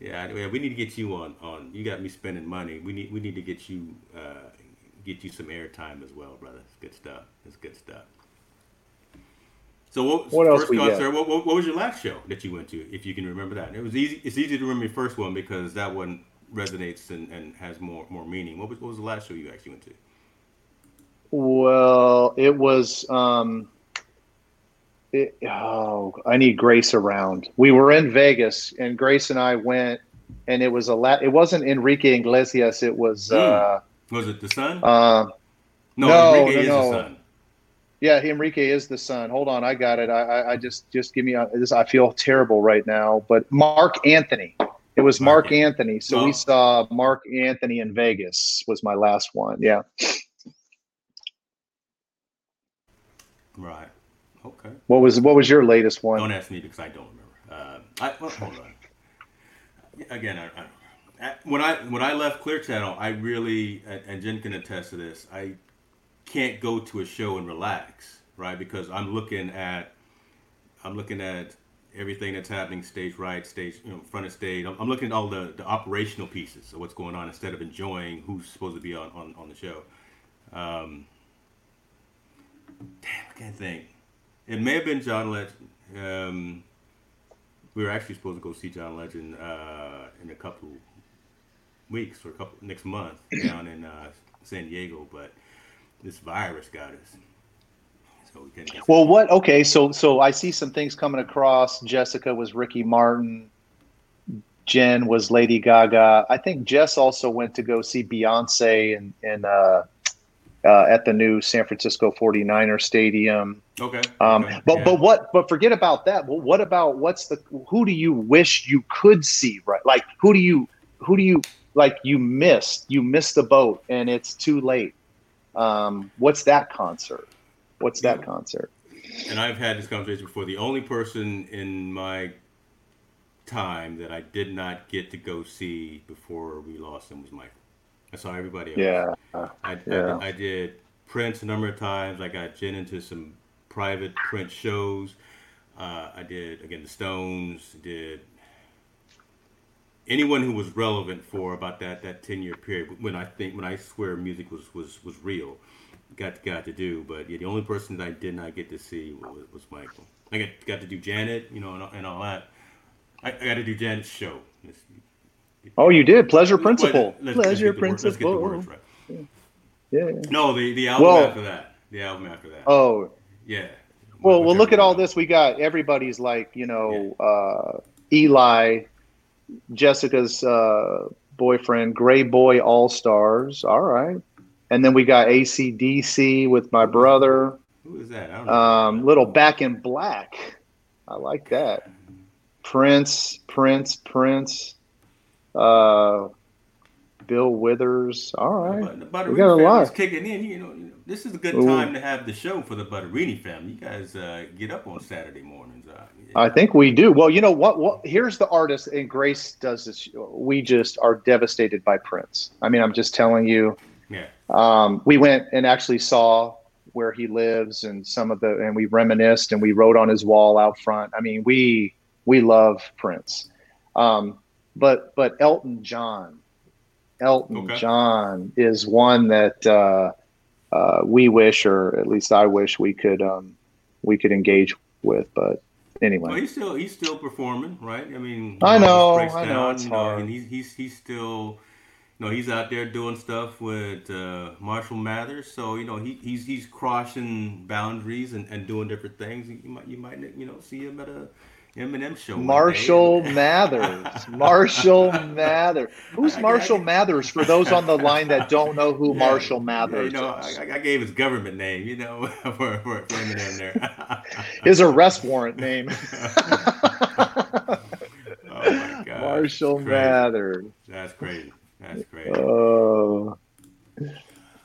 Yeah, yeah, we need to get you on. On you got me spending money. We need we need to get you uh, get you some airtime as well, brother. It's good stuff. It's good stuff. So what, What else first concert? What, what, what was your last show that you went to? If you can remember that, it was easy. It's easy to remember your first one because that one resonates and, and has more more meaning. What was what was the last show you actually went to? Well, it was. Um, it, oh, I need Grace around. We were in Vegas, and Grace and I went, and it was a la- It wasn't Enrique Iglesias. It was. Uh, Was it the Sun? uh, no, no, Enrique no, is no. the Sun. yeah, Enrique is the son. Hold on, I got it. I, I, I just, just give me. A, this, I feel terrible right now, but Marc Anthony. It was Mark Marc Anthony. So Oh. we saw Marc Anthony in Vegas. Was my last one. Yeah. Right. Okay. What was what was your latest one? Don't ask me because I don't remember. Uh, I, well, hold on. Again, I, I, when I when I left Clear Channel, I really and, and Jen can attest to this. I can't go to a show and relax, right? Because I'm looking at I'm looking at everything that's happening stage right, stage you know front of stage. I'm, I'm looking at all the, the operational pieces of what's going on instead of enjoying who's supposed to be on on, on the show. Um, damn, I can't think. It may have been John Legend. Um, we were actually supposed to go see John Legend uh, in a couple weeks or a couple next month down in uh, San Diego, but this virus got us. So we well, what? Okay, so so I see some things coming across. Jessica was Ricky Martin. Jen was Lady Gaga. I think Jess also went to go see Beyonce and and uh, uh, at the new San Francisco 49er Stadium. Okay. Um, okay. But yeah. but what? But forget about that. Well, what about what's the? Who do you wish you could see? Right? Like who do you who do you like? You missed. You missed the boat, and it's too late. Um, what's that concert? What's that yeah. concert? And I've had this conversation before. The only person in my time that I did not get to go see before we lost him was Michael. I saw everybody else. Yeah. I, yeah. I, I, did Prince a number of times. I got Jen into some private Prince shows. Uh, I did, again, the Stones, did anyone who was relevant for about that, that 10 year period when I think, when I swear music was, was, was real, got, got to do. But yeah, the only person that I did not get to see was, was Michael. I got, got to do Janet, you know, and, and all that. I, I got to do Janet's show. It's, Oh, you did pleasure principle. Let's, pleasure let's principle. Word, let's get the words right. Yeah. yeah. No, the the album well, after that. The album after that. Oh. Yeah. Well, well, look at all this. We got everybody's like you know yeah. uh, Eli, Jessica's uh, boyfriend, Greyboy Allstars. All right, and then we got AC/DC with my brother. Who is that? Um, little Back in Black. I like that. Prince, Prince, Prince uh, Bill Withers. All right, the, the we got a lot kicking in. You know, this is a good time Ooh. to have the show for the Butterini family. You guys uh, get up on Saturday mornings. Uh, yeah. I think we do. Well, you know what? What here's the artist, and Grace does this. We just are devastated by Prince. I mean, I'm just telling you. Yeah. Um, we went and actually saw where he lives and some of the, and we reminisced and we wrote on his wall out front. I mean, we we love Prince. Um, but but Elton John, Elton okay. John is one that uh, uh, we wish, or at least I wish, we could um, we could engage with. But anyway, well, he's still he's still performing, right? I mean, I know, I know, it's you hard. and he's he's he's still. You know, he's out there doing stuff with uh, Marshall Mathers, so you know he, he's he's crossing boundaries and, and doing different things. You might you might you know see him at a Eminem show. Marshall Mathers. Marshall Mathers. Who's Marshall Mathers? For those on the line that don't know who yeah, Marshall Mathers yeah, you know, is, I, I, gave his government name, you know, for, for, for Eminem there. his arrest warrant name. oh my God. Marshall Mathers. That's crazy. That's crazy. Oh.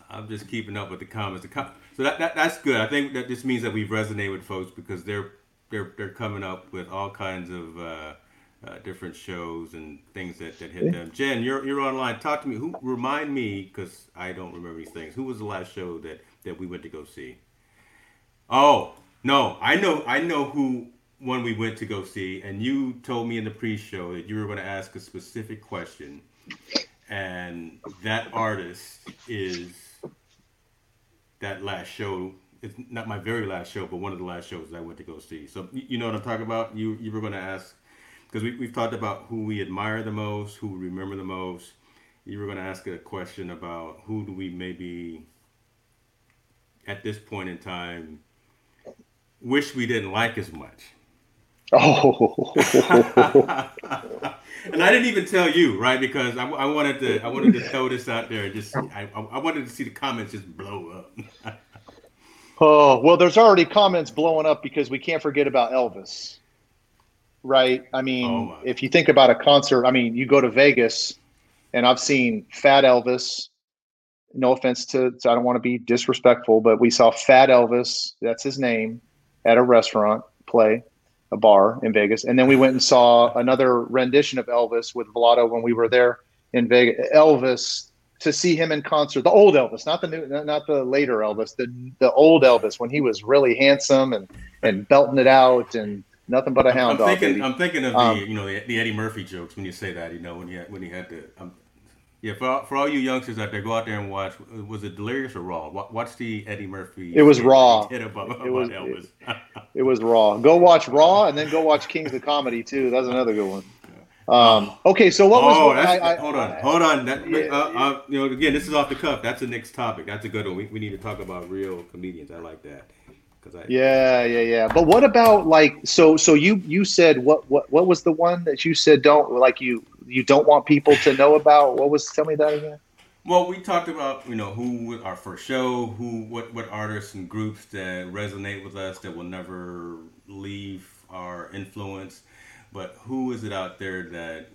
I'm just keeping up with the comments. The com- so that, that that's good. I think that this means that we've resonated with folks because they're they're they're coming up with all kinds of uh, uh, different shows and things that, that hit them. Jen, you're you're online. Talk to me. Who remind me because I don't remember these things. Who was the last show that that we went to go see? Oh no, I know I know who one we went to go see, and you told me in the pre-show that you were going to ask a specific question, and that artist is that last show it's not my very last show, but one of the last shows I went to go see. So you know what I'm talking about. You you were going to ask because we we've talked about who we admire the most, who we remember the most. You were going to ask a question about who do we maybe at this point in time wish we didn't like as much. Oh. and I didn't even tell you, right? Because I, I, wanted to, I wanted to throw this out there. And just, I, I wanted to see the comments just blow up. Oh, well, there's already comments blowing up because we can't forget about Elvis. Right? I mean, oh if you think about a concert, I mean, you go to Vegas and I've seen Fat Elvis. No offense to, to I don't want to be disrespectful, but we saw Fat Elvis, that's his name, at a restaurant play, a bar in Vegas. And then we went and saw another rendition of Elvis with Vlado when we were there in Vegas. Elvis to see him in concert. The old Elvis, not the new, not the later Elvis, the the old Elvis when he was really handsome and and belting it out and nothing but a hound I'm dog. thinking. I'm thinking of Um, the you know the, the Eddie Murphy jokes when you say that. You know when he had, when he had to. Um, yeah, for all, for all you youngsters out there, go out there and watch. Was it Delirious or Raw? Wa- Watch the Eddie Murphy. It was Raw. about, about It was- Elvis. It was Raw. Go watch Raw and then go watch Kings of Comedy too. That's another good one. Um, okay, so what was? oh, what- that's, I- I- hold on, hold on. That, Yeah, uh, uh, you know, again, this is off the cuff. That's the next topic. That's a good one. We, we need to talk about real comedians. I like that because I Yeah, yeah, yeah. But what about like so? So you you said what what what was the one that you said don't like you you don't want people to know about? What was? Tell me that again. Well, we talked about you know who our first show, who what what artists and groups that resonate with us that will never leave our influence, but who is it out there that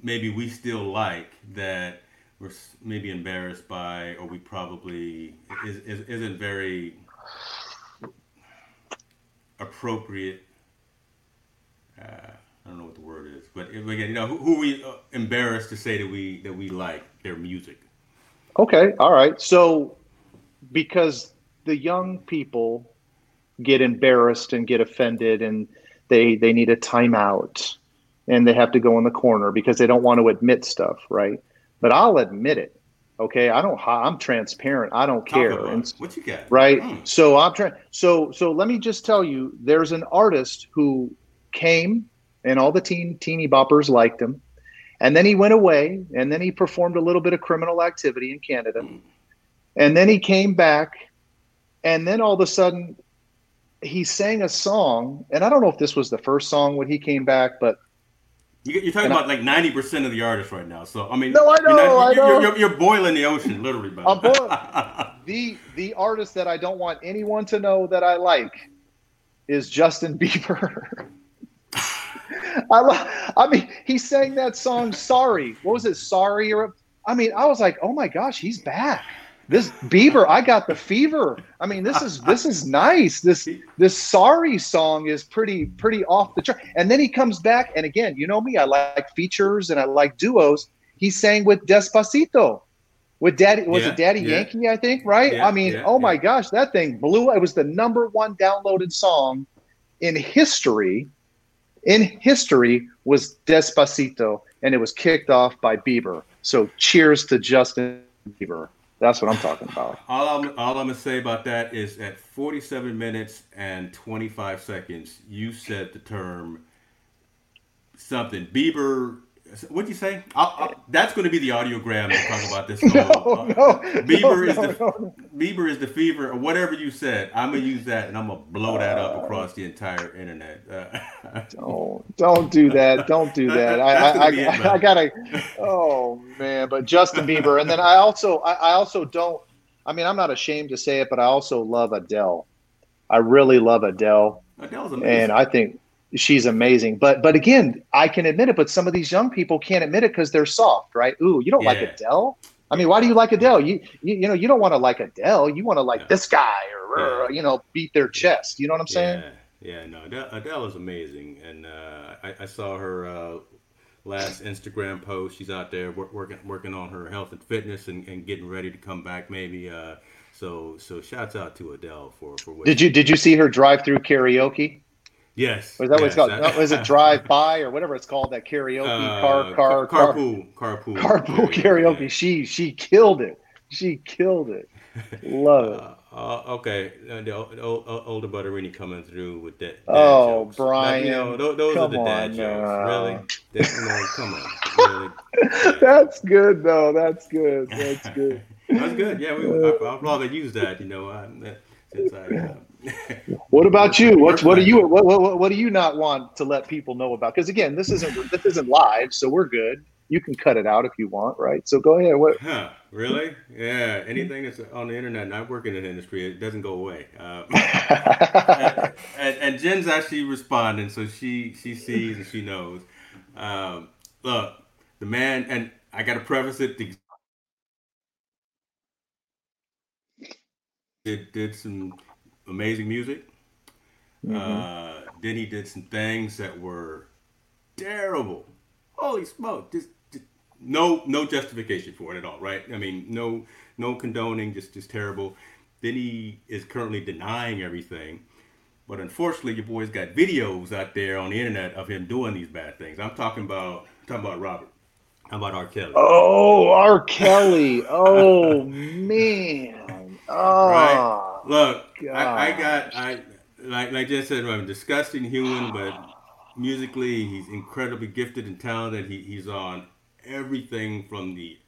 maybe we still like that we're maybe embarrassed by, or we probably is, is isn't very appropriate. Uh, I don't know what the word is, but again, you know, who, who we uh, embarrassed to say that we that we like their music. Okay, all right. So because the young people get embarrassed and get offended and they they need a timeout and they have to go in the corner because they don't want to admit stuff, right? But I'll admit it. Okay, I don't. I'm transparent. I don't care. And what you got? right Mm. so i'm trying so so let me just tell you there's an artist who came and all the teen teeny boppers liked him and then he went away and then he performed a little bit of criminal activity in canada and then he came back and then all of a sudden he sang a song and i don't know if this was the first song when he came back but You, you're talking And I- about like ninety percent of the artists right now. So I mean, No, I you're know, I you're, know. You're, you're, you're boiling the ocean, literally. Buddy. I'm boiling. the the artist that i don't want anyone to know that i like is justin bieber I, lo- I mean, he sang that song "Sorry." What was it? "Sorry" or I mean, I was like, "Oh my gosh, he's back!" This Bieber, I got the fever. I mean, this is this is nice. This this "Sorry" song is pretty pretty off the chart. And then he comes back, and again, you know me, I like features and I like duos. He sang with Despacito, with Daddy was Yeah, it Daddy yeah. Yankee? I think right. Yeah, I mean, oh my gosh, that thing blew. It was the number one downloaded song in history in history was Despacito, and it was kicked off by Bieber. So cheers to Justin Bieber. That's what I'm talking about. all I'm all I'm gonna say about that is at 47 minutes and 25 seconds, you said the term something Bieber. What'd you say? I'll, I'll, that's going to be the audiogram to talk about this. No, song. no, Uh, Bieber no, is the no. Bieber is the fever, or whatever you said. I'm gonna use that, and I'm gonna blow that up across the entire internet. Uh, Don't, don't do that. Don't do that. I, I, it, I. I gotta. Oh man, but Justin Bieber, and then I also, I, I also don't. I mean, I'm not ashamed to say it, but I also love Adele. I really love Adele. Adele's amazing. and I think she's amazing. But but again, I can admit it. But some of these young people can't admit it because they're soft, right? Ooh, you don't like Adele. I mean, why do you like Adele? You you, you know you don't want to like Adele. You want to like Yeah. this guy or, Yeah. you know beat their chest. You know what I'm saying? Yeah, yeah, no, Adele, Adele is amazing, and uh, I, I saw her uh, last Instagram post. She's out there wor- working working on her health and fitness and, and getting ready to come back, maybe. Uh, so so shouts out to Adele for for what. Did you did you see her drive through karaoke? Yes. Or is that what it's called? No, is it drive by or whatever it's called? That karaoke uh, car car car carpool carpool carpool karaoke. She she killed it. She killed it. Love it. Uh, uh, okay, uh, the, o- the o- o- older Butterini coming through with that. Oh, jokes. Brian, you know, those, those are come the dad on jokes. Really? That, know, come on. Really? That's good though. That's good. That's good. That's good. Yeah, we, I, I'd rather use that. You know, uh, since I. What about you? What what do you what, what what do you not want to let people know about? Because again, this isn't this isn't live, so we're good. You can cut it out if you want, right? So go ahead. What? Huh? Really? Yeah. Anything that's on the internet, and I work in the industry, it doesn't go away. Uh, and, and Jen's actually responding, so she she sees and she knows. Um, look, the man, and I got to preface it. The, did did some amazing music. Mm-hmm. Uh, then he did some things that were terrible. Holy smoke! Just, just no no justification for it at all, right? I mean, no no condoning, just just terrible. Then he is currently denying everything. But unfortunately, your boy's got videos out there on the internet of him doing these bad things. I'm talking about I'm talking about Robert. How about R. Kelly? Oh, R. Kelly. oh man. Oh, right. Look, I, I, got I like like just said, I'm a disgusting human, but musically he's incredibly gifted and talented. He, he's on everything from the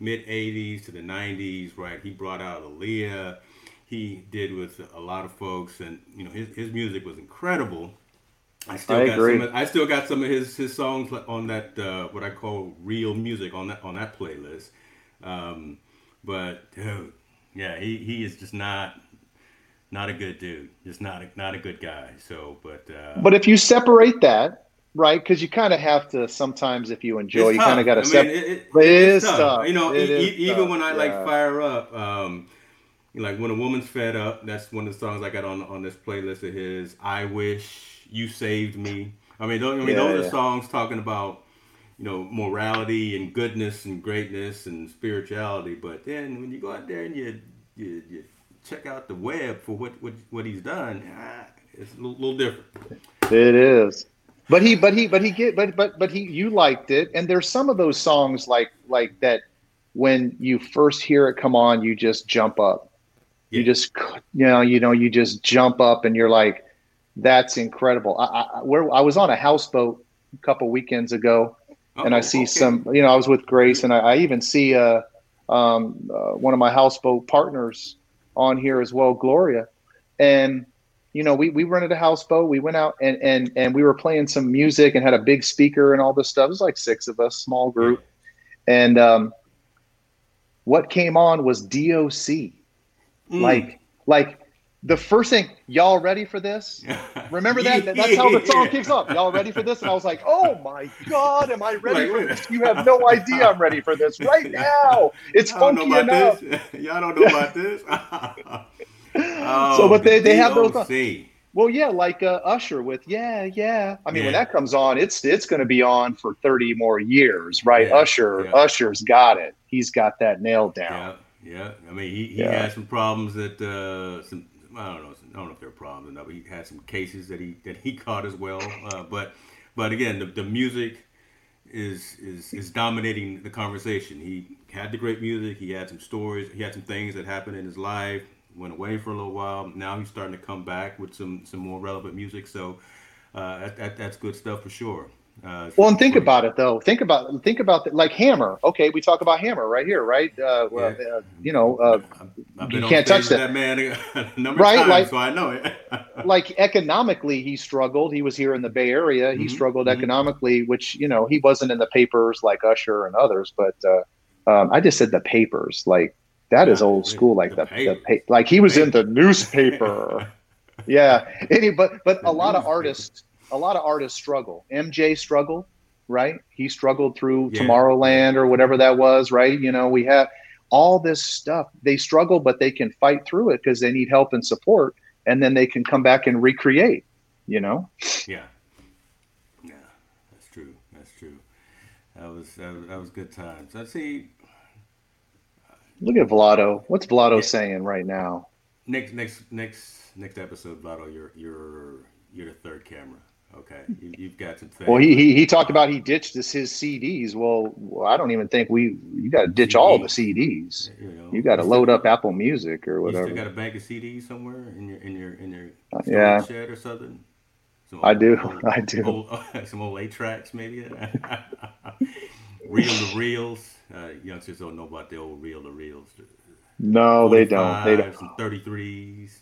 mid 80s to the 90s, right? He brought out Aaliyah. He did with a lot of folks, and you know his, his music was incredible. I still I got agree. some. Of, I still got some of his his songs on that uh, what I call real music on that on that playlist. Um, but dude, yeah, he, he is just not not a good dude. Just not a, not a good guy. So, but uh, but if you separate that right? Because you kind of have to sometimes, if you enjoy, you kind of got to. Mean, it, it, it is tough. tough. You know, e- even tough. when I like fire up, um, like when a woman's fed up, that's one of the songs I got on on this playlist of his. I wish you saved me. I mean, those, I mean, yeah, those yeah. are songs talking about you know morality and goodness and greatness and spirituality. But then when you go out there and you you, you check out the web for what what, what he's done, ah, it's a little, little different. It is. But he, but he, but he get, but but but he, you liked it, and there's some of those songs like like that when you first hear it come on, you just jump up. Yeah. You just, you know, you know, you just jump up, and you're like, "That's incredible." I, I, where I was on a houseboat a couple weekends ago, oh, and I oh, see okay. some. You know, I was with Grace, and I, I even see uh, um, uh, one of my houseboat partners on here as well, Gloria, and you know, we, we rented a houseboat. We went out and, and, and we were playing some music and had a big speaker and all this stuff. It was like six of us, small group. And um, what came on was DOC. Mm. Like, like the first thing, y'all ready for this? Remember that? That's how the song kicks off. Y'all ready for this? And I was like, oh my God, am I ready for this? You have no idea I'm ready for this right now. It's funky enough. This. Y'all don't know about this. Oh, so, but they, they have those. Well, yeah, like uh, Usher with yeah, yeah. I mean, yeah. when that comes on, it's it's going to be on for thirty more years, right? Yeah, Usher, yeah. Usher's got it. He's got that nailed down. Yeah, yeah. I mean, he, he had some problems that uh, some I don't know, I don't know if they're problems or not, but he had some cases that he that he caught as well. Uh, but but again, the, the music is is is dominating the conversation. He had the great music. He had some stories. He had some things that happened in his life went away for a little while. Now he's starting to come back with some some more relevant music. So uh, that, that, that's good stuff for sure. Uh, well, and think about it though. Think about think about the, like Hammer. Okay, we talk about Hammer right here, right? Uh, yeah. uh, you know, uh, you can't touch that. that man right? Times, like, so I know it. like economically, he struggled. He was here in the Bay Area. He mm-hmm. struggled mm-hmm. economically, which you know he wasn't in the papers like Usher and others. But uh, um, I just said the papers, like that is old school, like the, the, the like he was in the newspaper. yeah, any but but a lot of artists, a lot of artists struggle. MJ struggled, right? He struggled through yeah. Tomorrowland or whatever that was, right? You know, we have all this stuff. They struggle, but they can fight through it because they need help and support, and then they can come back and recreate. You know? Yeah. Yeah, that's true. That's true. That was that was, that was good times. I see Look at Vlado. What's Vlado yeah. saying right now? Next, next, next, next episode, Vlado. You're you're you're the third camera. Okay, you, have got some things. Well, he, he he talked about he ditched his, his CDs. Well, well, I don't even think we. You got to ditch CDs. all the CDs. You, know, you got to load up Apple Music or whatever. You still got a bag of CDs somewhere in your in your in your uh, yeah shed or something. Some I do. Old, I do. Old, some old eight tracks, maybe. Reel to reels. Uh, youngsters don't know about the old reel to reels. No, they don't. They don't. Some 33s.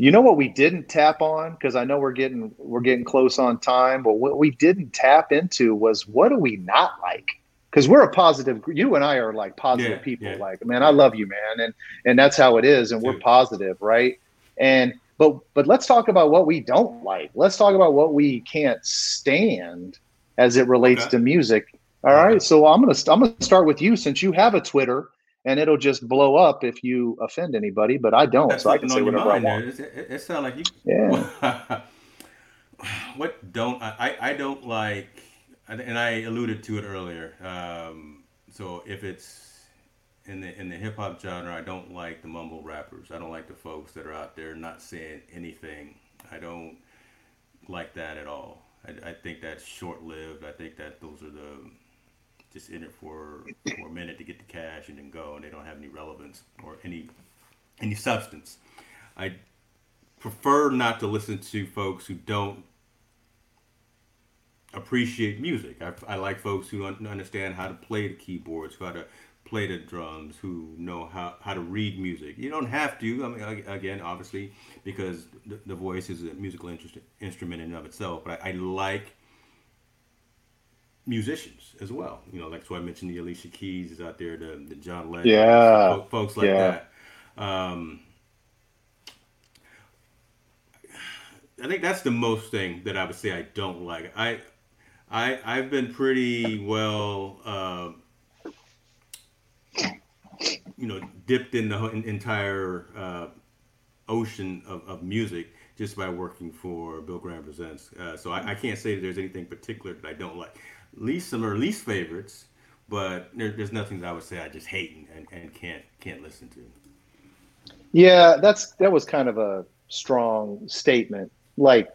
You know what we didn't tap on because I know we're getting we're getting close on time, but what we didn't tap into was what do we not like? Because we're a positive. You and I are like positive yeah, people. Yeah. Like, man, I love you, man, and and that's how it is, and Dude. we're positive, right? And but but let's talk about what we don't like. Let's talk about what we can't stand as it relates okay. to music all right, so I'm gonna I'm gonna start with you since you have a Twitter, and it'll just blow up if you offend anybody. But I don't, That's so I can say whatever I want. It, it, it sounds like you. Yeah. what don't I? I don't like. and I alluded to it earlier. Um, so if it's in the in the hip hop genre, I don't like the mumble rappers. I don't like the folks that are out there not saying anything. I don't like that at all. I, I think that's short lived. I think that those are the just in it for for a minute to get the cash and then go, and they don't have any relevance or any any substance. I prefer not to listen to folks who don't appreciate music. I, I like folks who un- understand how to play the keyboards, how to play the drums, who know how, how to read music. You don't have to. I mean, again, obviously, because the, the voice is a musical interest, instrument in and of itself. But I, I, like musicians as well. You know, like so I mentioned the Alicia Keys is out there, the, the John Legend, yeah, folks like yeah. that. Um, I think that's the most thing that I would say I don't like. I I I've been pretty well, uh, you know, dipped in the entire uh, ocean of, of music just by working for Bill Graham Presents. Uh, so I, I, can't say that there's anything particular that I don't like. Least some are least favorites, but there, there's nothing that I would say I just hate and, and can't can't listen to. Yeah, that's that was kind of a strong statement. Like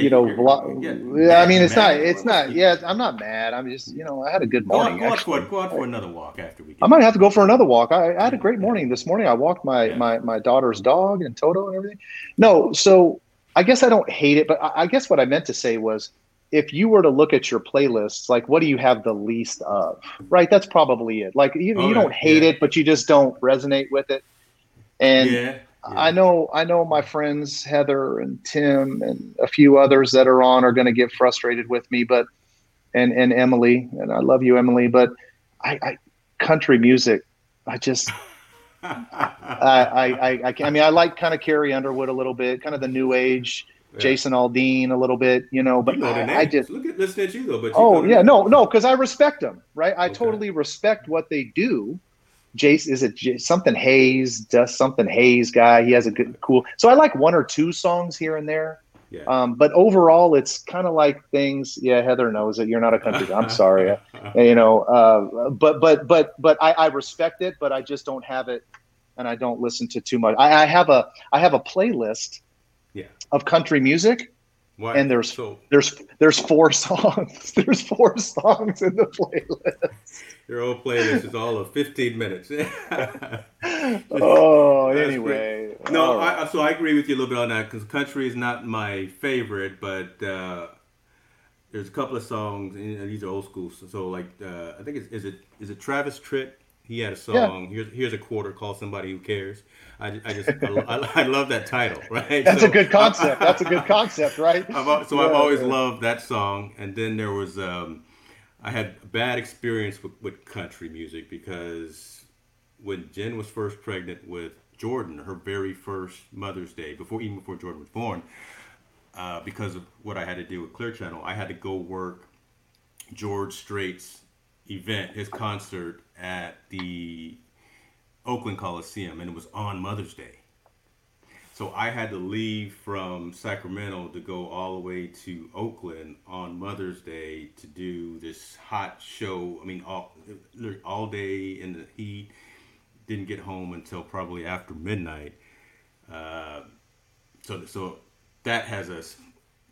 you know, yeah, I mean, it's not, it's not. Yeah, I'm not mad. I'm just, you know, I had a good morning. Go, go, on, go out for another walk after we. I might have to go for another walk. I, I had a great morning this morning. I walked my yeah. my my daughter's dog and Toto and everything. No, so I guess I don't hate it, but I, I guess what I meant to say was, if you were to look at your playlists, like what do you have the least of? Right, that's probably it. Like you, oh, you don't hate yeah. it, but you just don't resonate with it. And yeah. I know I know my friends Heather and Tim and a few others that are on are going to get frustrated with me, but and and Emily and I love you Emily, but I, I country music, I just I, I, I, I, mean I like kind of Carrie Underwood a little bit, kind of the new age. Yeah. Jason Aldean a little bit, you know, but you know I, I, just look at listen at you though. But you oh yeah, no, no, because I respect them, right? I okay. totally respect what they do, Jace is it something Hayes does something Hayes guy. He has a good cool. So I like one or two songs here and there. Yeah. Um, but overall, it's kind of like things. Yeah, Heather knows it. You're not a country. I'm sorry. you know, uh, but but but but I, I respect it, but I just don't have it, and I don't listen to too much. I, I have a I have a playlist. Of country music. And there's so, there's there's four songs. There's four songs in the playlist your whole playlist is all of 15 minutes. oh, anyway. No, I, so I agree with you a little bit on that because country is not my favorite, but uh, there's a couple of songs, and these are old school. So, so like, uh, I think it's is it is it Travis Tritt? He had a song. Yeah. Here's here's a quarter Call "Somebody Who Cares." I, I just I, I, love that title, right? That's so, a good concept. That's a good concept, right? I've, so yeah, I've always yeah. loved that song, and then there was. Um, I had a bad experience with, with country music because when Jen was first pregnant with Jordan, her very first Mother's Day, before even before Jordan was born, uh, because of what I had to do with Clear Channel, I had to go work George Strait's event, his concert at the Oakland Coliseum, and it was on Mother's Day. So I had to leave from Sacramento to go all the way to Oakland on Mother's Day to do this hot show. I mean, all all day in the heat. Didn't get home until probably after midnight. Uh, so so that has a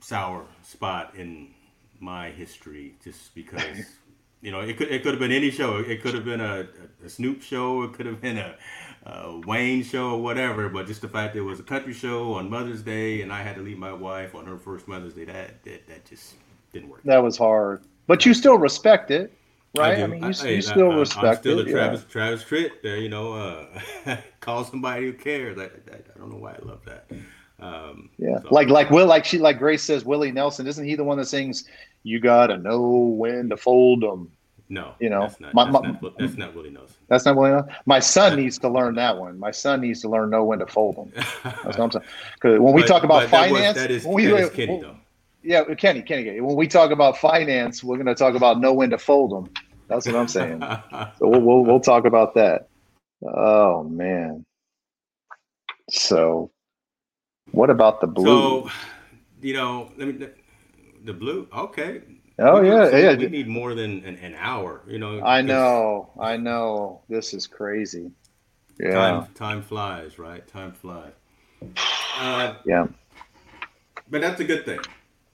sour spot in my history, just because. you know, it could it could have been any show. It could have been a, a Snoop show. It could have been a uh, Wayne show or whatever, but just the fact that it was a country show on Mother's Day and I had to leave my wife on her first Mother's Day, that that, that just didn't work. That was hard, but you still respect it, right? I, I mean, you, I, you still respect I'm still it. a Travis yeah. Travis Tritt, uh, you know, uh, call somebody who cares. I, I, don't know why I love that. Um, yeah, so. like like Will, like she, like Grace says, Willie Nelson. Isn't he the one that sings? You gotta know when to fold them. No, you know, that's not, my, that's, my, not, that's not Willie Nelson. That's not Willie Nelson. My son needs to learn that one. My son needs to learn know when to fold them. That's what I'm saying. Because when we but, talk about finance, that, was, that is, we, that is Kenny though. Yeah, Kenny, Kenny. When we talk about finance, we're going to talk about know when to fold them. That's what I'm saying. so we'll, we'll we'll talk about that. Oh man. So, what about the blue? So, you know, let me the blue. Okay, Oh We yeah, yeah. We need more than an, an hour. You know. I know, I know. This is crazy. Yeah, Time time flies, right? Time flies. Uh, yeah. But that's a good thing,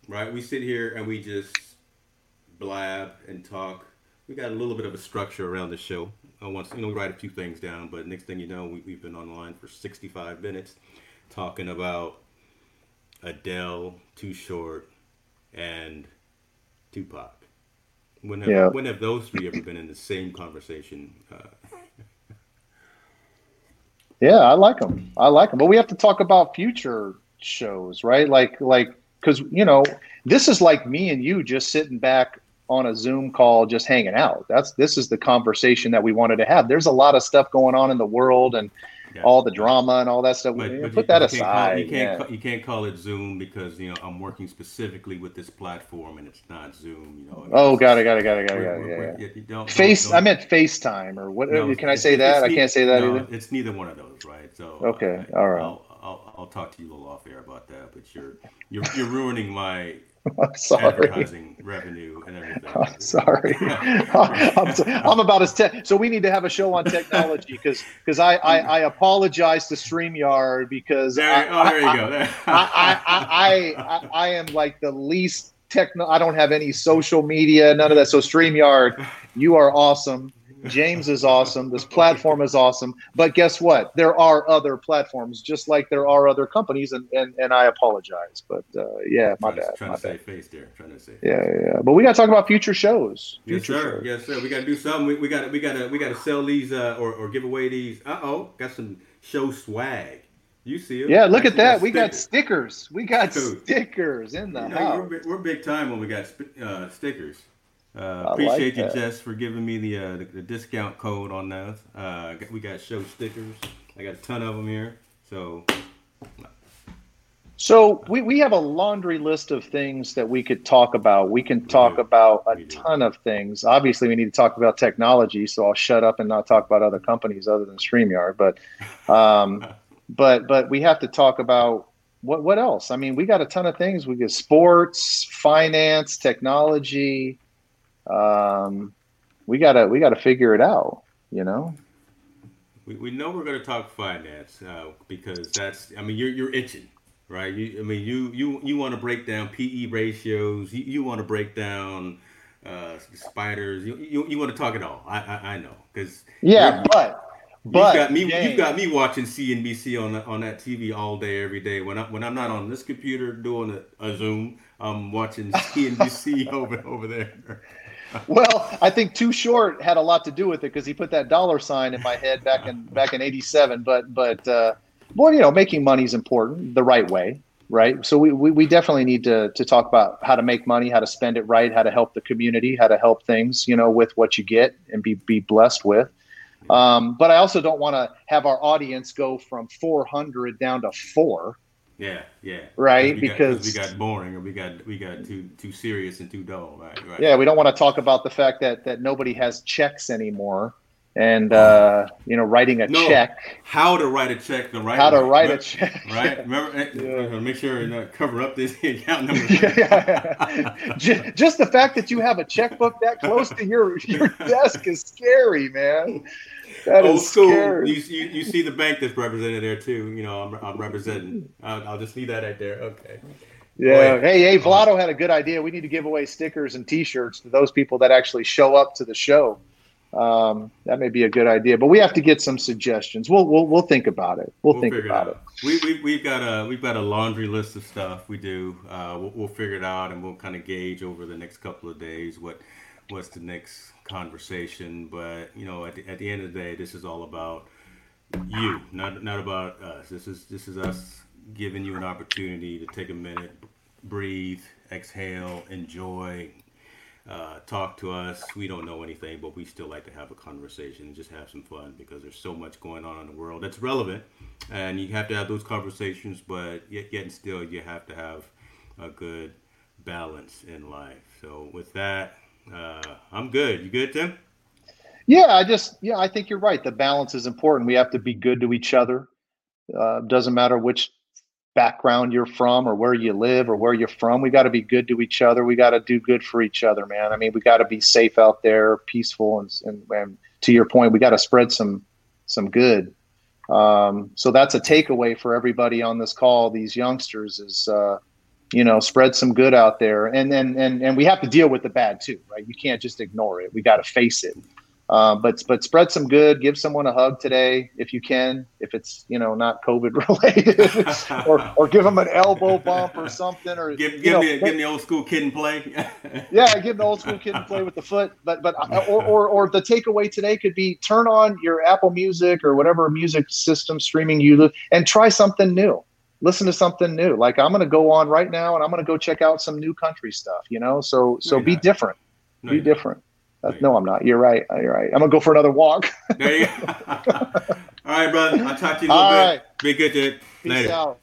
right? We sit here and we just blab and talk. We got a little bit of a structure around the show. I want you know we write a few things down, but next thing you know, we, we've been online for 65 minutes talking about Adele, Too Short, and Tupac. When have, Yeah. when have those three ever been in the same conversation? Uh, Yeah, I like them. I like them. But we have to talk about future shows, right? Like, like, because you know, this is like me and you just sitting back on a Zoom call, just hanging out. That's this is the conversation that we wanted to have. There's a lot of stuff going on in the world and yeah. all the drama and all that stuff. But, but put you, that you can't call- aside. you can't yeah. you can't call it Zoom because you know I'm working specifically with this platform and it's not Zoom. You know. Oh, got it, got it, got it, got it, got it. Yeah, yeah, don't- Face. don't- I meant FaceTime or what? no, uh, can I say that? I can't say that no, either. It's neither one of those, right? So uh, Okay, I, all right. I'll, I'll I'll talk to you a little off air about that, but you're you're you're ruining my I'm sorry. advertising revenue and everything. I'm sorry. I'm, I'm about as tech. So we need to have a show on technology because because I, I I apologize to StreamYard because There, I, oh, there you I, go. There. I, I, I, I, I am like the least techno. I don't have any social media, none of that. So StreamYard, you are awesome. James is awesome. This platform is awesome. But guess what? There are other platforms, just like there are other companies, and and, and I apologize. But uh, yeah, my trying, to- bad. trying My to bad. save face there. Trying to say. Yeah, yeah, yeah. But we got to talk about future shows. Yes, Future sir. shows. Yes, sir. We got to do something. We, got to we got to we got to sell these uh, or or give away these. Uh oh, got some show swag. You see it? Yeah, look at that. We got stickers. We got Dude. stickers in the You know, house. we're, big- we're big time when we got uh, stickers. Uh, like appreciate you. Jess, for giving me the, uh, the the discount code on those. Uh, we got show stickers. I got a ton of them here. So So we, we have a laundry list of things that we could talk about. We can talk do. about a ton of things. Obviously, we need to talk about technology. So I'll shut up and not talk about other companies other than StreamYard. But um, but but we have to talk about what what else? I mean, we got a ton of things. We got sports, finance, technology. Um, we gotta we gotta figure it out. You know. we, we know we're going to talk finance uh, because that's. I mean, you're you're itching, right? You I mean, you you you want to break down PE ratios. You, you want to break down uh, spiders. You, you, you want to talk it all. I I, I know because Yeah, but but you got me. James- You got me watching CNBC on that on that TV all day, every day. When I when I'm not on this computer doing a, a Zoom, I'm watching CNBC over over there. Well, I think Too Short had a lot to do with it because he put that dollar sign in my head back in back in '87. But but uh, well, you know, making money is important the right way, right? So we, we, we definitely need to to talk about how to make money, how to spend it right, how to help the community, how to help things, you know, with what you get and be be blessed with. Um, but I also don't want to have our audience go from 400 down to four. Yeah, yeah. Right, we got, because- we got boring or we got we got too too serious and too dull. Right, right. Yeah, we don't want to talk about the fact that that nobody has checks anymore, and uh, you know, writing a No. check, How to write a check the right how to write a check, Right. Remember, eh, Yeah. uh, make sure you not cover up this account number. Ju- Just the fact that you have a checkbook that close to your your desk is scary, man. That is Old school. scary. You, you, you see the bank that's represented there too. You know, I'm, I'm representing. I'll, I'll just leave that right there. Okay. Yeah. Boy. Hey, hey, Vlado had a good idea. We need to give away stickers and T-shirts to those people that actually show up to the show. Um, that may be a good idea, but we have to get some suggestions. We'll we'll, we'll think about it. We'll, think figure about it. We, we, we've got a we've got a laundry list of stuff we do. Uh, we'll, we'll figure it out and we'll kind of gauge over the next couple of days what what's the next conversation. But you know, at the, at the end of the day, this is all about you, not not about us. This is this is us giving you an opportunity to take a minute, breathe, exhale, enjoy. Uh, talk to us. We don't know anything, but we still like to have a conversation and just have some fun because there's so much going on in the world that's relevant, and you have to have those conversations. But yet, yet and still, you have to have a good balance in life. So with that, uh, I'm good. You good, Tim? Yeah, I just yeah, I think you're right. The balance is important. We have to be good to each other. Uh, doesn't matter which background you're from or where you live or where you're from. We got to be good to each other. We got to do good for each other, man. I mean, we got to be safe out there, peaceful, and, and, and to your point, we got to spread some some good. Um, so that's a takeaway for everybody on this call. These youngsters is, uh, you know, spread some good out there, and and and and we have to deal with the bad too, right? You can't just ignore it. We got to face it. Uh, but but spread some good. Give someone a hug today if you can, if it's you know not COVID related, or or give them an elbow bump or something, or give give know, me give me old school Kid 'n Play. yeah, give the old school Kid 'n Play with the foot. But but uh, or, or or the takeaway today could be turn on your Apple Music or whatever music system streaming you do and try something new. Listen to something new. Like I'm going to go on right now and I'm going to go check out some new country stuff. You know, so so no, be not. different. No, be different. no, I'm not. You're right. You're right. I'm gonna go for another walk. there you go. All right, brother. I'll talk to you a little All bit. Right. Be good, dude. Later. Out.